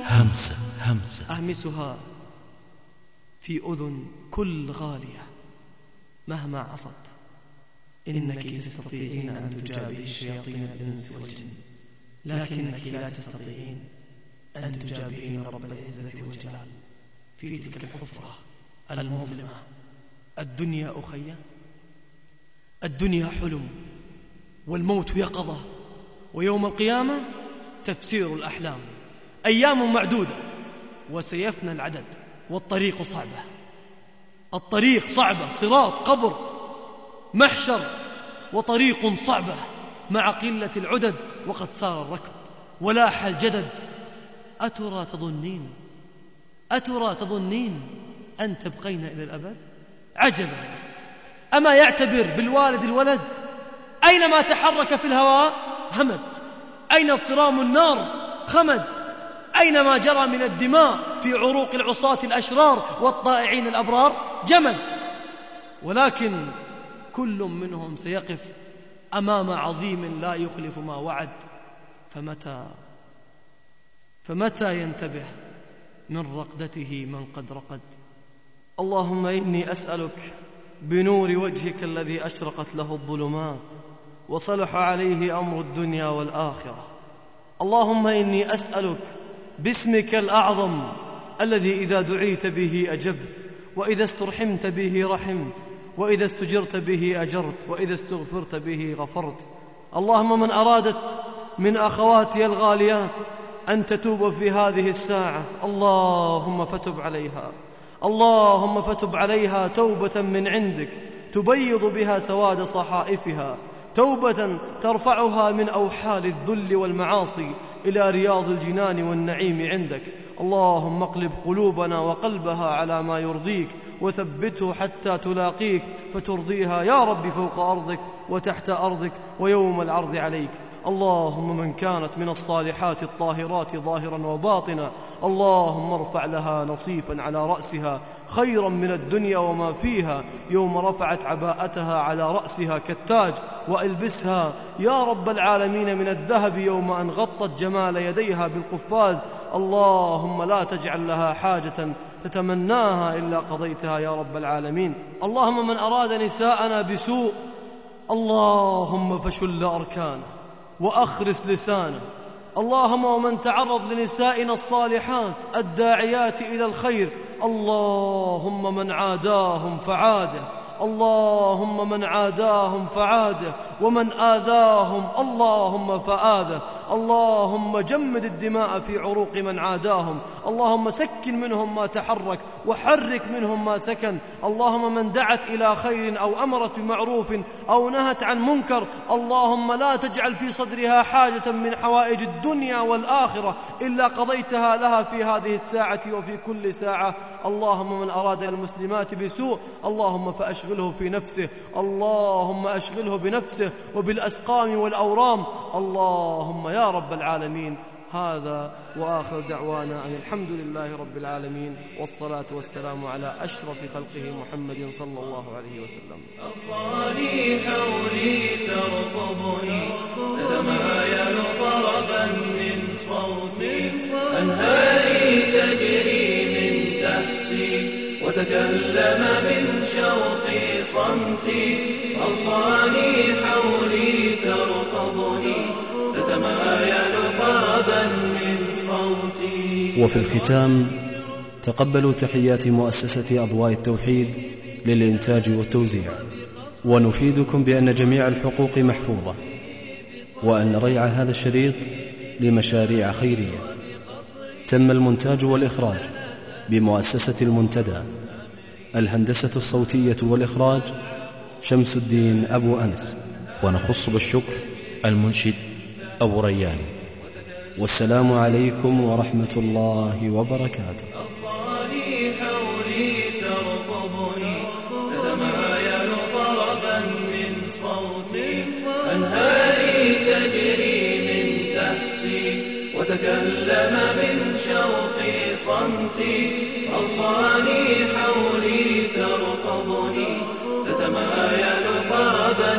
همسة همسة. أهمسها في أذن كل غالية مهما عصت. إنك تستطيعين أن تجابهي الشياطين الإنس والجن لكنك لا تستطيعين أن تجابهين رب العزة والجلال. في تلك الحفرة المظلمة الدنيا أخي الدنيا حلم والموت يقظة. ويوم القيامة تفسير الأحلام. أيام معدودة وسيفنى العدد والطريق صعبة. الطريق صعبة صراط قبر محشر وطريق صعبة. مع قلة العدد وقد صار الركب. ولاح الجدد أترى تظنين؟ أترى تظنين أن تبقين إلى الأبد؟ عجبا. أما يعتبر بالوالد الولد أينما تحرك في الهواء؟ همد أين اضطرام النار؟ خمد. أينما جرى من الدماء في عروق العصاة الأشرار والطائعين الأبرار؟ جمد. ولكن كل منهم سيقف أمام عظيم لا يخلف ما وعد. فمتى؟ فمتى ينتبه من رقدته من قد رقد؟ اللهم إني أسألك بنور وجهك الذي أشرقت له الظلمات. وصلح عليه أمر الدنيا والآخرة. اللهم إني أسألك باسمك الأعظم الذي إذا دعيت به أجبت وإذا استرحمت به رحمت وإذا استجرت به أجرت وإذا استغفرت به غفرت. اللهم من أرادت من أخواتي الغاليات أن تتوب في هذه الساعة اللهم فتب عليها. اللهم فتب عليها توبة من عندك تبيض بها سواد صحائفها. توبة ترفعها من أوحال الذل والمعاصي إلى رياض الجنان والنعيم عندك. اللهم اقلب قلوبنا وقلبها على ما يرضيك وثبته حتى تلاقيك فترضيها يا رب فوق أرضك وتحت أرضك ويوم العرض عليك. اللهم من كانت من الصالحات الطاهرات ظاهرا وباطنا اللهم ارفع لها نصيفا على رأسها خيرا من الدنيا وما فيها يوم رفعت عباءتها على رأسها كالتاج وألبسها يا رب العالمين من الذهب يوم أن غطت جمال يديها بالقفاز اللهم لا تجعل لها حاجة تتمناها إلا قضيتها يا رب العالمين. اللهم من أراد نساءنا بسوء اللهم فشل أركانه وأخرس لسانه. اللهم ومن تعرض لنسائنا الصالحات الداعيات إلى الخير اللهم من عاداهم فعاده اللهم من عاداهم فعاده ومن آذاهم اللهم فآذه. اللهم جمد الدماء في عروق من عاداهم. اللهم سكن منهم ما تحرك وحرك منهم ما سكن. اللهم من دعت إلى خير أو أمرت بمعروف أو نهت عن منكر اللهم لا تجعل في صدرها حاجة من حوائج الدنيا والآخرة إلا قضيتها لها في هذه الساعة وفي كل ساعة. اللهم من أراد المسلمات بسوء اللهم فأشغله في نفسه. اللهم أشغله بنفسه وبالأسقام والأورام. اللهم يا رب العالمين. هذا وآخر دعوانا أن الحمد لله رب العالمين والصلاة والسلام على أشرف خلقه محمد صلى الله عليه وسلم. أغصاني حولي ترقبني تتمايل طربا من صوتي أنهاري تجري من تحتي وتكلم من شوقي صمتي. أوصاني حولي ترقبني وفي الختام تقبلوا تحيات مؤسسة أضواء التوحيد للإنتاج والتوزيع. ونفيدكم بأن جميع الحقوق محفوظة وأن ريع هذا الشريط لمشاريع خيرية. تم المونتاج والإخراج بمؤسسة المنتدى الهندسة الصوتية والإخراج شمس الدين أبو أنس. ونخص بالشكر المنشد أبو ريان. والسلام عليكم ورحمة الله وبركاته. أغصاني حولي ترقبني تتمايل طربا من صوتي أنهاري تجري من تحتي وتكلم من شوقي صمتي أوصاني حولي ترقبني تتمايل طربا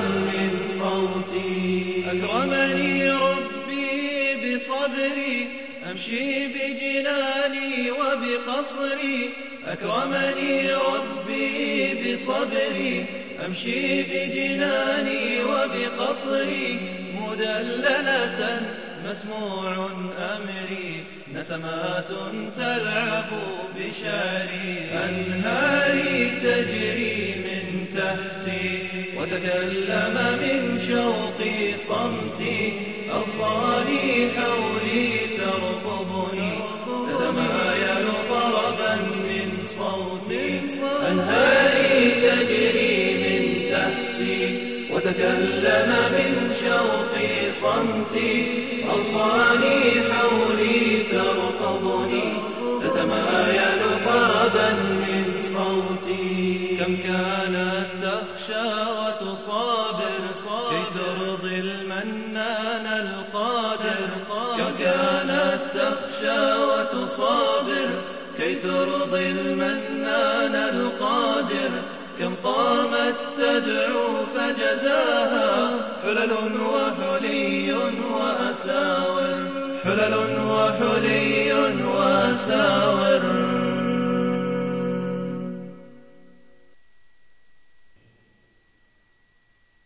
أمشي بجناني وبقصري أكرمني ربي بصبري. أمشي بجناني وبقصري مدللة مسموع أمري. نسمات تلعب بشعري. أنهاري تجري من تحتي وتكلم من شوقي صمتي أوصاني حولي ترقبني تتمايل طربا من صوتي أنهاري تجري من تحتي وتكلم من شوقي صمتي أوصاني حولي ترقبني تتمايل طربا من صوتي كم كانت وتصابر كي ترضي المنان القادر. كم كانت تخشى وتصابر. كي ترضي المنان القادر. كم قامت تدعو فجزاها. حلل وحلي وأساور. حلل وحلي وأساور.